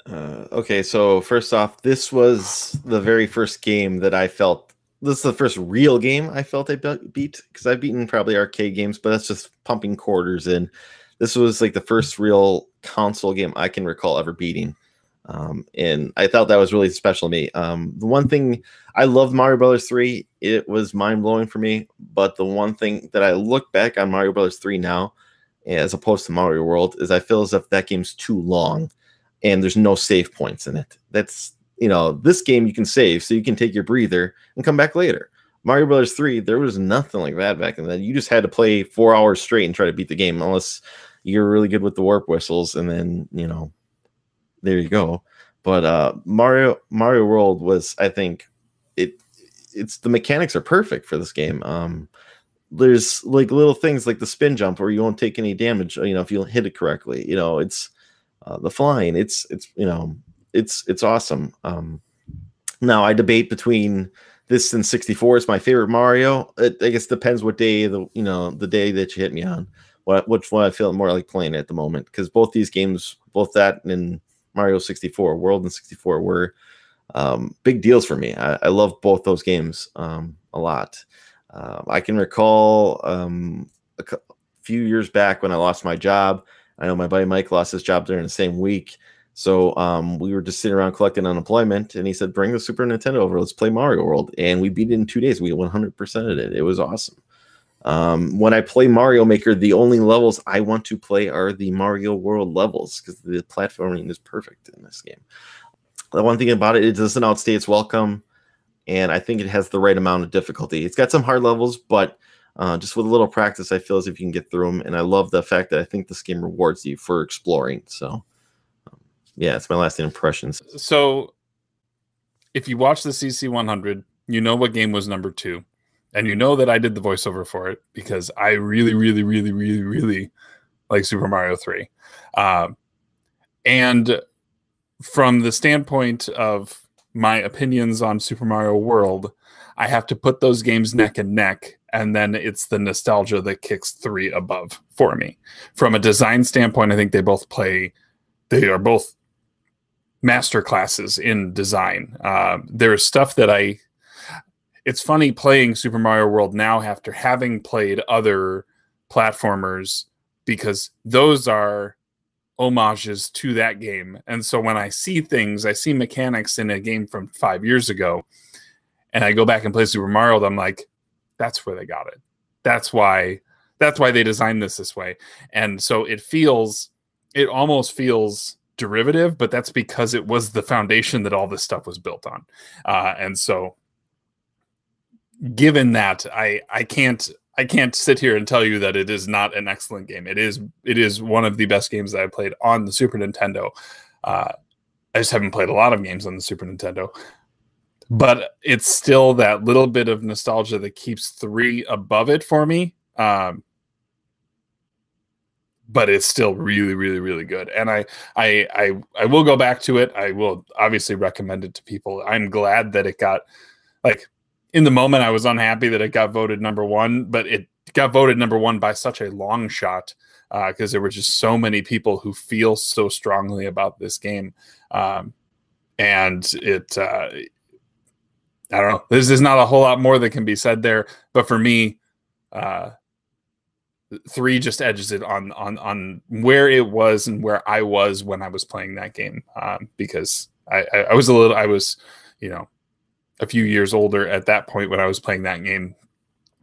Uh, okay, so first off, this was the very first game that I felt. This is the first real game I felt I beat because I've beaten probably arcade games, but that's just pumping quarters in. This was like the first real console game I can recall ever beating, um, and I thought that was really special to me. Um, the one thing I loved Mario Brothers three, it was mind blowing for me. But the one thing that I look back on Mario Brothers three now, as opposed to Mario World, is I feel as if that game's too long and there's no save points in it. That's you know, this game you can save so you can take your breather and come back later. Mario Brothers 3, there was nothing like that back then. You just had to play four hours straight and try to beat the game, unless you're really good with the warp whistles, and then you know, there you go. But uh, Mario Mario World was, I think, it it's the mechanics are perfect for this game. Um, there's like little things like the spin jump where you won't take any damage, you know, if you hit it correctly. You know, it's uh, the flying. It's it's you know, it's it's awesome. Um, now I debate between this and 64 is my favorite Mario. It, I guess depends what day the you know the day that you hit me on. What which one I feel more like playing at the moment because both these games, both that and Mario 64, World and 64 were um, big deals for me. I, I love both those games um, a lot. Uh, I can recall um, a few years back when I lost my job. I know my buddy Mike lost his job during the same week. So um, we were just sitting around collecting unemployment, and he said, "Bring the Super Nintendo over. Let's play Mario World." And we beat it in two days. We 100% of it. It was awesome. Um, when I play Mario Maker, the only levels I want to play are the Mario World levels because the platforming is perfect in this game. The one thing about it, it doesn't outstay its welcome, and I think it has the right amount of difficulty. It's got some hard levels, but uh, just with a little practice, I feel as if you can get through them. And I love the fact that I think this game rewards you for exploring. So, yeah, it's my lasting impressions. So, if you watch the CC 100, you know what game was number two, and you know that I did the voiceover for it because I really, really, really, really, really like Super Mario 3. Um, and from the standpoint of my opinions on Super Mario World, I have to put those games neck and neck, and then it's the nostalgia that kicks three above for me. From a design standpoint, I think they both play, they are both master classes in design. Uh, there's stuff that I, it's funny playing Super Mario World now after having played other platformers because those are homages to that game. And so when I see things, I see mechanics in a game from five years ago, and I go back and play Super Mario, I'm like, that's where they got it. That's why that's why they designed this this way. And so it feels it almost feels derivative, but that's because it was the foundation that all this stuff was built on. Uh, and so given that, I I can't I can't sit here and tell you that it is not an excellent game. It is. It is one of the best games that I played on the Super Nintendo. Uh, I just haven't played a lot of games on the Super Nintendo, but it's still that little bit of nostalgia that keeps three above it for me. Um, but it's still really, really, really good. And I, I, I, I will go back to it. I will obviously recommend it to people. I'm glad that it got like in the moment I was unhappy that it got voted number one, but it got voted number one by such a long shot because uh, there were just so many people who feel so strongly about this game, um, and it. Uh, I don't know. There's, there's not a whole lot more that can be said there, but for me, uh, three just edges it on on on where it was and where I was when I was playing that game um, because I, I, I was a little I was you know a few years older at that point when I was playing that game,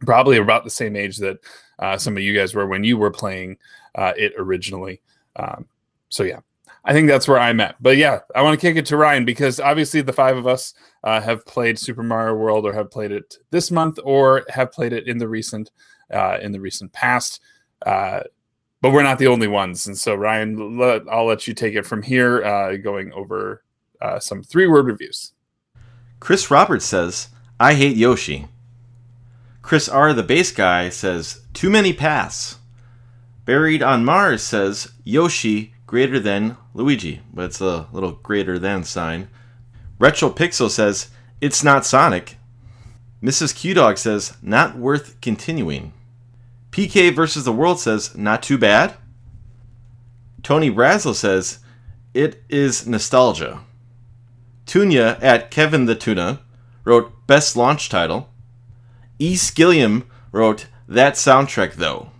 probably about the same age that uh, some of you guys were when you were playing uh, it originally. Um, so yeah, I think that's where I'm at. But yeah, I want to kick it to Ryan because obviously the five of us uh, have played Super Mario World or have played it this month or have played it in the recent uh, in the recent past. Uh, but we're not the only ones, and so Ryan, let, I'll let you take it from here, uh, going over some three word reviews. Chris Roberts says, I hate Yoshi. Chris R., the bass guy, says, Too many paths. Buried on Mars says, Yoshi greater than Luigi, but it's a little greater than sign. Retro Pixel says, It's not Sonic. Mrs. Q Dog says, Not worth continuing. PK versus the World says, Not too bad. Tony Brazel says, It is nostalgia. Tunya at Kevin the Tuna wrote Best Launch Title. E. Skilliam wrote That Soundtrack Though.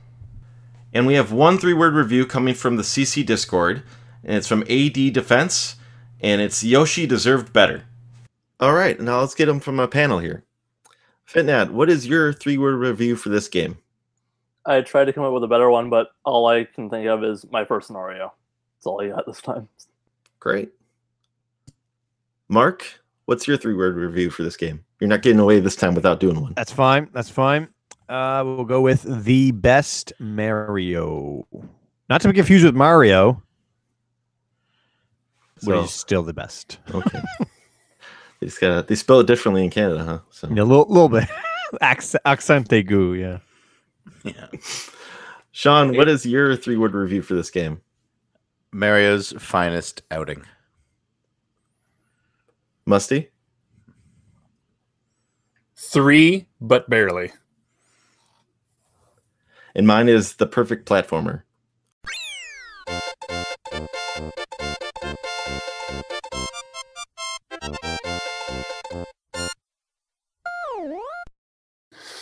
And we have one three word review coming from the CC Discord, and it's from AD Defense, and it's Yoshi Deserved Better. All right, now let's get them from a panel here. FitGnat, what is your three word review for this game? I tried to come up with a better one, but all I can think of is my first scenario. That's all I got this time. Great. Mark, what's your three word review for this game? You're not getting away this time without doing one. That's fine. That's fine. Uh, we'll go with the best Mario. Not Not to be confused with Mario, but So- he's still the best. Okay. *laughs* they just gotta they spell it differently in Canada, huh? So yeah, A little, little bit. *laughs* Accent, accent aigu, yeah. Yeah. Sean, what is your three word review for this game? Mario's finest outing. Musty? Three, but barely. And mine is the perfect platformer.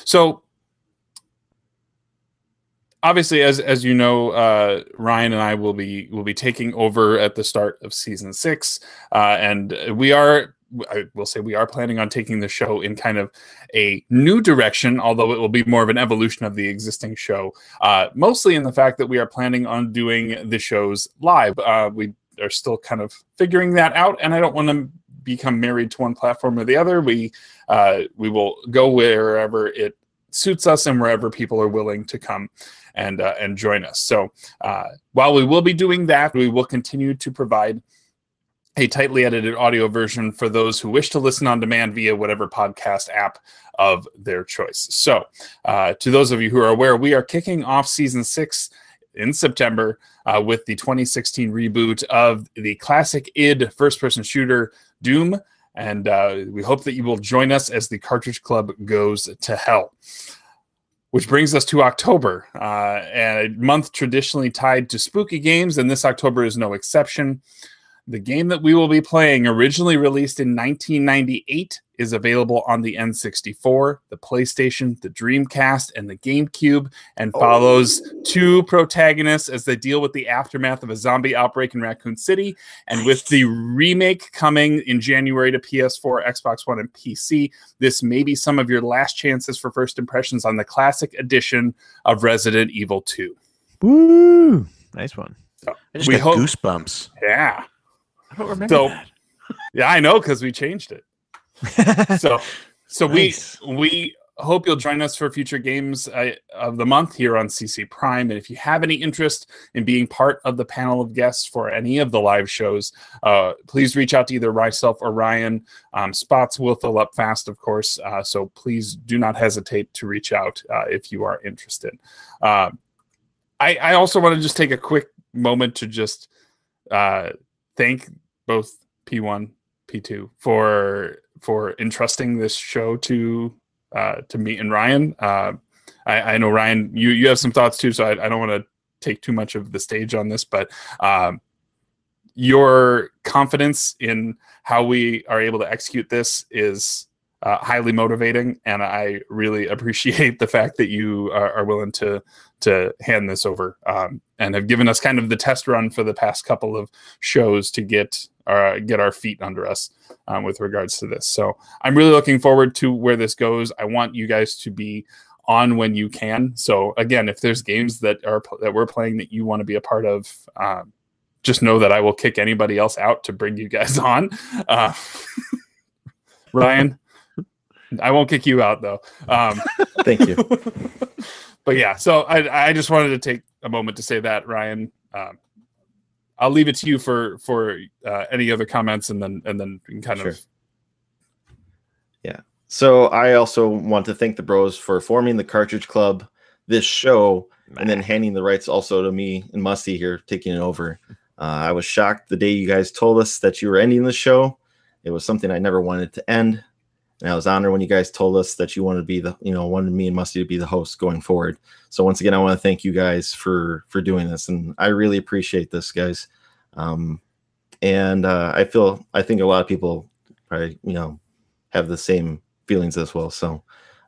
So obviously as as you know uh ryan and i will be will be taking over at the start of season six uh and we are i will say we are planning on taking the show in kind of a new direction although it will be more of an evolution of the existing show uh mostly in the fact that we are planning on doing the shows live. Uh we are still kind of figuring that out and i don't want to become married to one platform or the other we uh we will go wherever it suits us and wherever people are willing to come and uh, and join us. So uh, while we will be doing that, we will continue to provide a tightly edited audio version for those who wish to listen on demand via whatever podcast app of their choice. So uh, to those of you who are aware, we are kicking off season six in September uh, with the 2016 reboot of the classic id first-person shooter Doom. And uh, we hope that you will join us as the Cartridge Club goes to hell which brings us to October, uh, a month traditionally tied to spooky games, and this October is no exception. The game that we will be playing, originally released in 1998, is available on the N64, the PlayStation, the Dreamcast, and the GameCube, and oh. follows two protagonists as they deal with the aftermath of a zombie outbreak in Raccoon City. And with the remake coming in January to PS4, Xbox One, and PC, this may be some of your last chances for first impressions on the classic edition of Resident Evil 2. Woo! Nice one. I just We got hope- goosebumps. Yeah. I don't remember So- that. Yeah, I know because we changed it. So, *laughs* so Nice. we we hope you'll join us for future games uh, of the month here on CC Prime. And if you have any interest in being part of the panel of guests for any of the live shows, uh, please reach out to either myself or Ryan. Um, spots will fill up fast, of course. Uh, so please do not hesitate to reach out uh, if you are interested. Uh, I, I also want to just take a quick moment to just uh, thank both P1, P2 for for entrusting this show to uh, to me and Ryan. Uh, I, I know Ryan, you you have some thoughts too, so I, I don't want to take too much of the stage on this, but um, your confidence in how we are able to execute this is uh, highly motivating, and I really *laughs* appreciate the fact that you are, are willing to to hand this over um, and have given us kind of the test run for the past couple of shows to get uh, get our feet under us um, with regards to this. So I'm really looking forward to where this goes. I want you guys to be on when you can. So again, if there's games that are that we're playing that you want to be a part of, um, just know that I will kick anybody else out to bring you guys *laughs* on. Uh, *laughs* Ryan, I won't kick you out though. Um, *laughs* Thank you. *laughs* but yeah, so I I just wanted to take a moment to say that Ryan. Um, I'll leave it to you for for uh, any other comments, and then and then we can kind Sure. of Yeah. So I also want to thank the bros for forming the Cartridge Club, this show, and then handing the rights also to me and Musty here, taking it over. Uh, I was shocked the day you guys told us that you were ending the show. It was something I never wanted to end, and I was honored when you guys told us that you wanted to be the, you know, wanted me and Musty to be the host going forward. So once again, I want to thank you guys for for doing this, and I really appreciate this, guys. Um, and uh, I feel I think a lot of people probably you know have the same feelings as well. So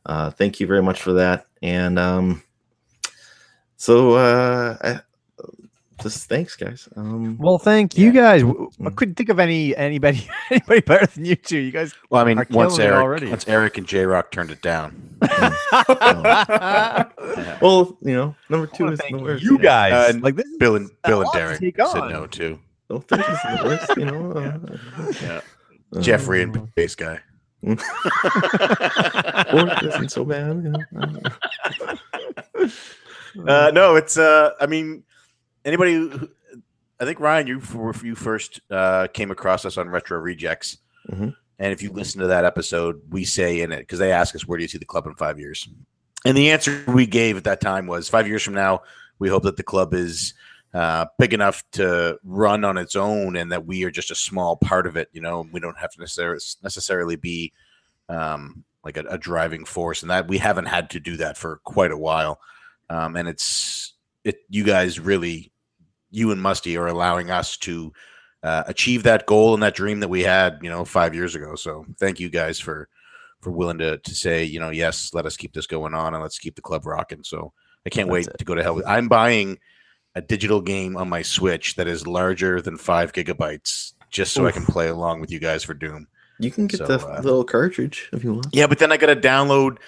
uh, thank you very much for that. And um, so uh, I, just thanks, guys. Um, Well, thank you Yeah. guys. W- I Mm. couldn't think of any anybody *laughs* anybody better than you two. You guys. Well, I mean, once Eric, already. once Eric and J Rock turned it down. *laughs* well, you know, number two is the worst. you yeah. guys. Uh, like this. Bill and Bill and lot to Derek said no too. Well, third is the worst. You know, uh, *laughs* Yeah. uh, Jeffrey and bass guy. fourth isn't so bad. You know? Uh, no, it's uh, I mean, anybody, who, I think Ryan, you you first uh, came across us on Retro Rejects, Mhm. and if you listen to that episode, we say in it because they ask us where do you see the club in five years, and the answer we gave at that time was five years from now, we hope that the club is uh, big enough to run on its own, and that we are just a small part of it. You know, we don't have to necessarily necessarily be um, like a, a driving force, and that we haven't had to do that for quite a while. Um, and it's it. You guys really, you and Musty are allowing us to uh, achieve that goal and that dream that we had, you know, five years ago. So thank you guys for for willing to to say, you know, yes, let us keep this going on and let's keep the club rocking. So I can't That's wait to go to hell. I'm buying a digital game on my Switch that is larger than five gigabytes, just so I can play along with you guys for Doom. You can get So, the uh, little cartridge if you want. Yeah, but then I got to download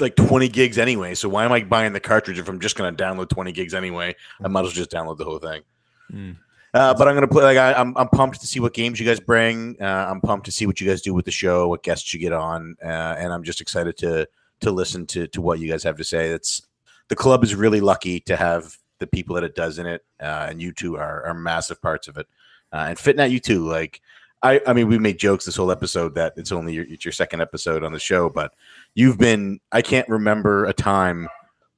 like 20 gigs anyway. So why am I buying the cartridge if I'm just going to download 20 gigs anyway? I might as well just download the whole thing. Hmm. Uh, but I'm to play. Like I, I'm, I'm pumped to see what games you guys bring. Uh, I'm pumped to see what you guys do with the show, what guests you get on, uh, and I'm just excited to to listen to to what you guys have to say. It's the club is really lucky to have the people that it does in it, uh, and you two are are massive parts of it. Uh, and FitGnat, you too. Like I, I mean, we made jokes this whole episode that it's only your, it's your second episode on the show, but you've been. I can't remember a time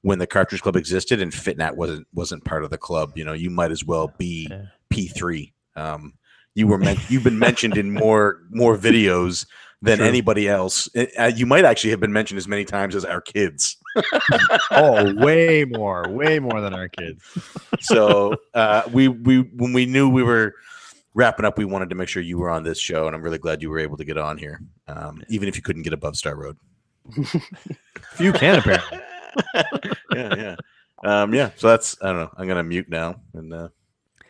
when the Cartridge Club existed and FitGnat wasn't wasn't part of the club. You know, you might as well be Yeah. P three. Um, you were meant. You've been mentioned in more more videos than True. anybody else. Uh, you might actually have been mentioned as many times as our kids. *laughs* Oh, way more, way more than our kids. so uh, we we when we knew we were wrapping up, we wanted to make sure you were on this show, and I'm really glad you were able to get on here, um, even if you couldn't get above Star Road. *laughs* Few can apparently. *laughs* yeah, yeah, um, yeah. So that's I don't know. I'm gonna mute now, and uh,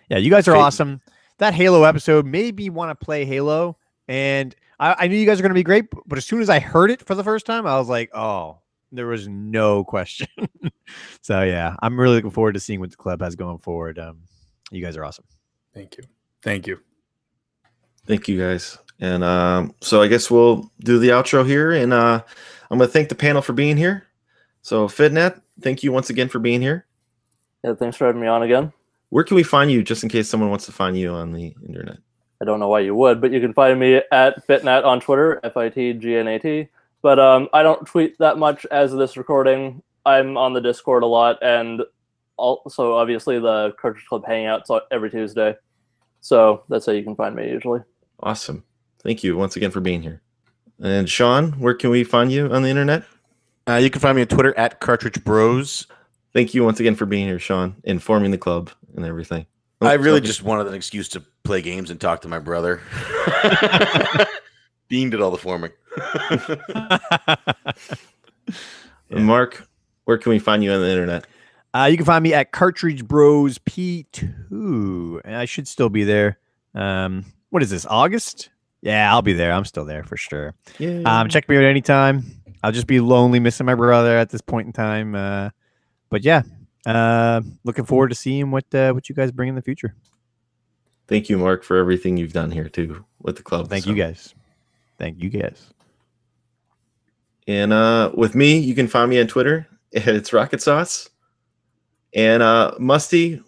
Yeah, you guys are Fate- awesome. That Halo episode made me want to play Halo, and I, I knew you guys were going to be great. But as soon as I heard it for the first time, I was like, "Oh, there was no *laughs* question." so yeah, I'm really looking forward to seeing what the club has going forward. Um, you guys are awesome. Thank you. Thank you. Thank you guys. And um, so I guess we'll do the outro here. And uh, I'm going to thank the panel for being here. So, FitGnat, thank you once again for being here. Yeah, thanks for having me on again. Where can we find you just in case someone wants to find you on the internet? I don't know why you would, but you can find me at FitGnat on Twitter, F I T G N A T. But um, I don't tweet that much as of this recording. I'm on the Discord a lot, and also obviously the Cartridge Club Hangouts every Tuesday. So that's how you can find me usually. Awesome. Thank you once again for being here. And Sean, where can we find you on the internet? Uh, you can find me on Twitter at Cartridge Bros. Thank you once again for being here, Sean, informing the club and everything. Oh, I really sorry. just wanted an excuse to play games and talk to my brother. *laughs* Bean did all the forming. *laughs* And Mark, where can we find you on the internet? Uh, you can find me at Cartridge Bros P2. And I should still be there. Um, what is this, August? Yeah, I'll be there. I'm still there for sure. Yeah. Um, check me out anytime. I'll just be lonely missing my brother at this point in time. Uh, but yeah, uh, looking forward to seeing what uh, what you guys bring in the future. Thank you, Mark, for everything you've done here too with the club. Thank So- you guys. Thank you guys. And uh, with me, you can find me on Twitter. *laughs* It's Rocket Sauce. And uh, Musty,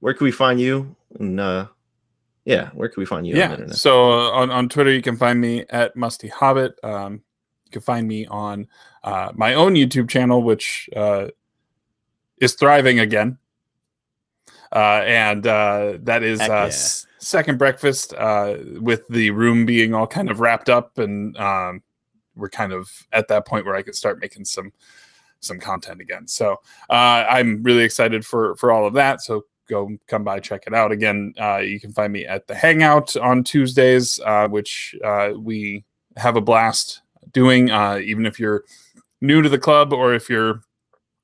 where can we find you? And uh, yeah, where can we find you on the yeah. internet? So uh, on, on Twitter, you can find me at Musty Hobbit. Um, you can find me on uh, my own YouTube channel, which uh, is thriving again. Uh, and uh, that is uh, yeah. Second Breakfast, uh, with the room being all kind of wrapped up, and um, we're kind of at that point where I can start making some some content again. So uh, I'm really excited for for all of that. So go come by check it out again uh, you can find me at the hangout on tuesdays uh, which uh, we have a blast doing uh, even if you're new to the club or if you're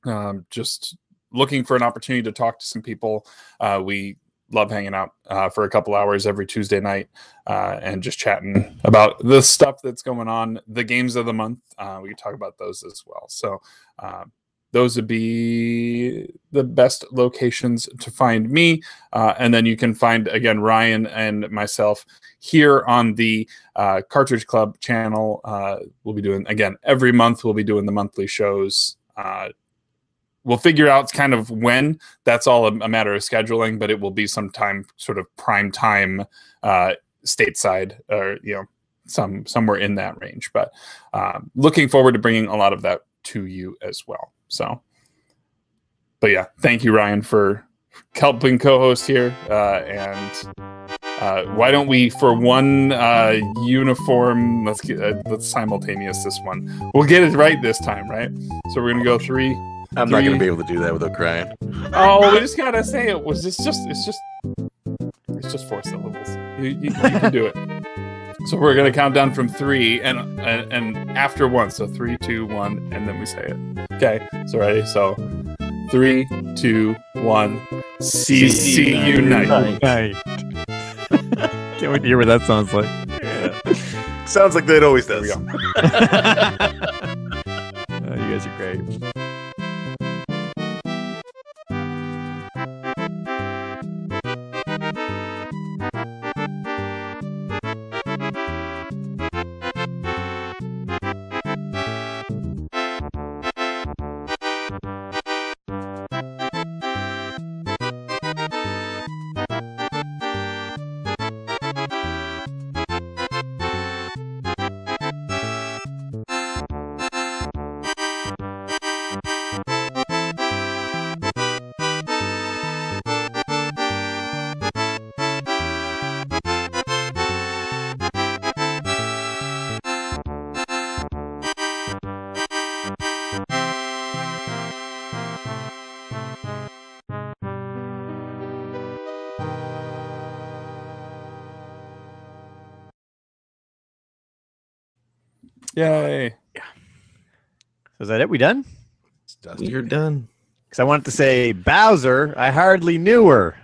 um, just looking for an opportunity to talk to some people uh, we love hanging out uh, for a couple hours every tuesday night uh, and just chatting about the stuff that's going on the games of the month. Uh, we talk about those as well. So um, those would be the best locations to find me. Uh, and then you can find, again, Ryan and myself here on the uh, Cartridge Club channel. Uh, we'll be doing, again, every month, we'll be doing the monthly shows. Uh, we'll figure out kind of when. That's all a, a matter of scheduling, but it will be sometime sort of prime time uh, stateside or you know some somewhere in that range. But um, looking forward to bringing a lot of that to you as well. So, but yeah, thank you, Ryan, for helping co-host here, uh, and uh, why don't we, for one uh, uniform, let's get uh, let's simultaneous this one. We'll get it right this time, right? So we're gonna go three. I'm not going to be able to do that without crying. Oh, we just *laughs* gotta say it was it's just it's just it's just four syllables. You, you, you can do it. So we're gonna count down from three and, and and after one. So three, two, one, and then we say it. Okay. So ready? So three, two, one. CC Unite. Night. *laughs* Can't wait to hear what that sounds like. Sounds like that always There we does. go. Oh, *laughs* you guys are great. That it? We done? It's Dusty. You're done. Because I wanted to say Bowser. I hardly knew her.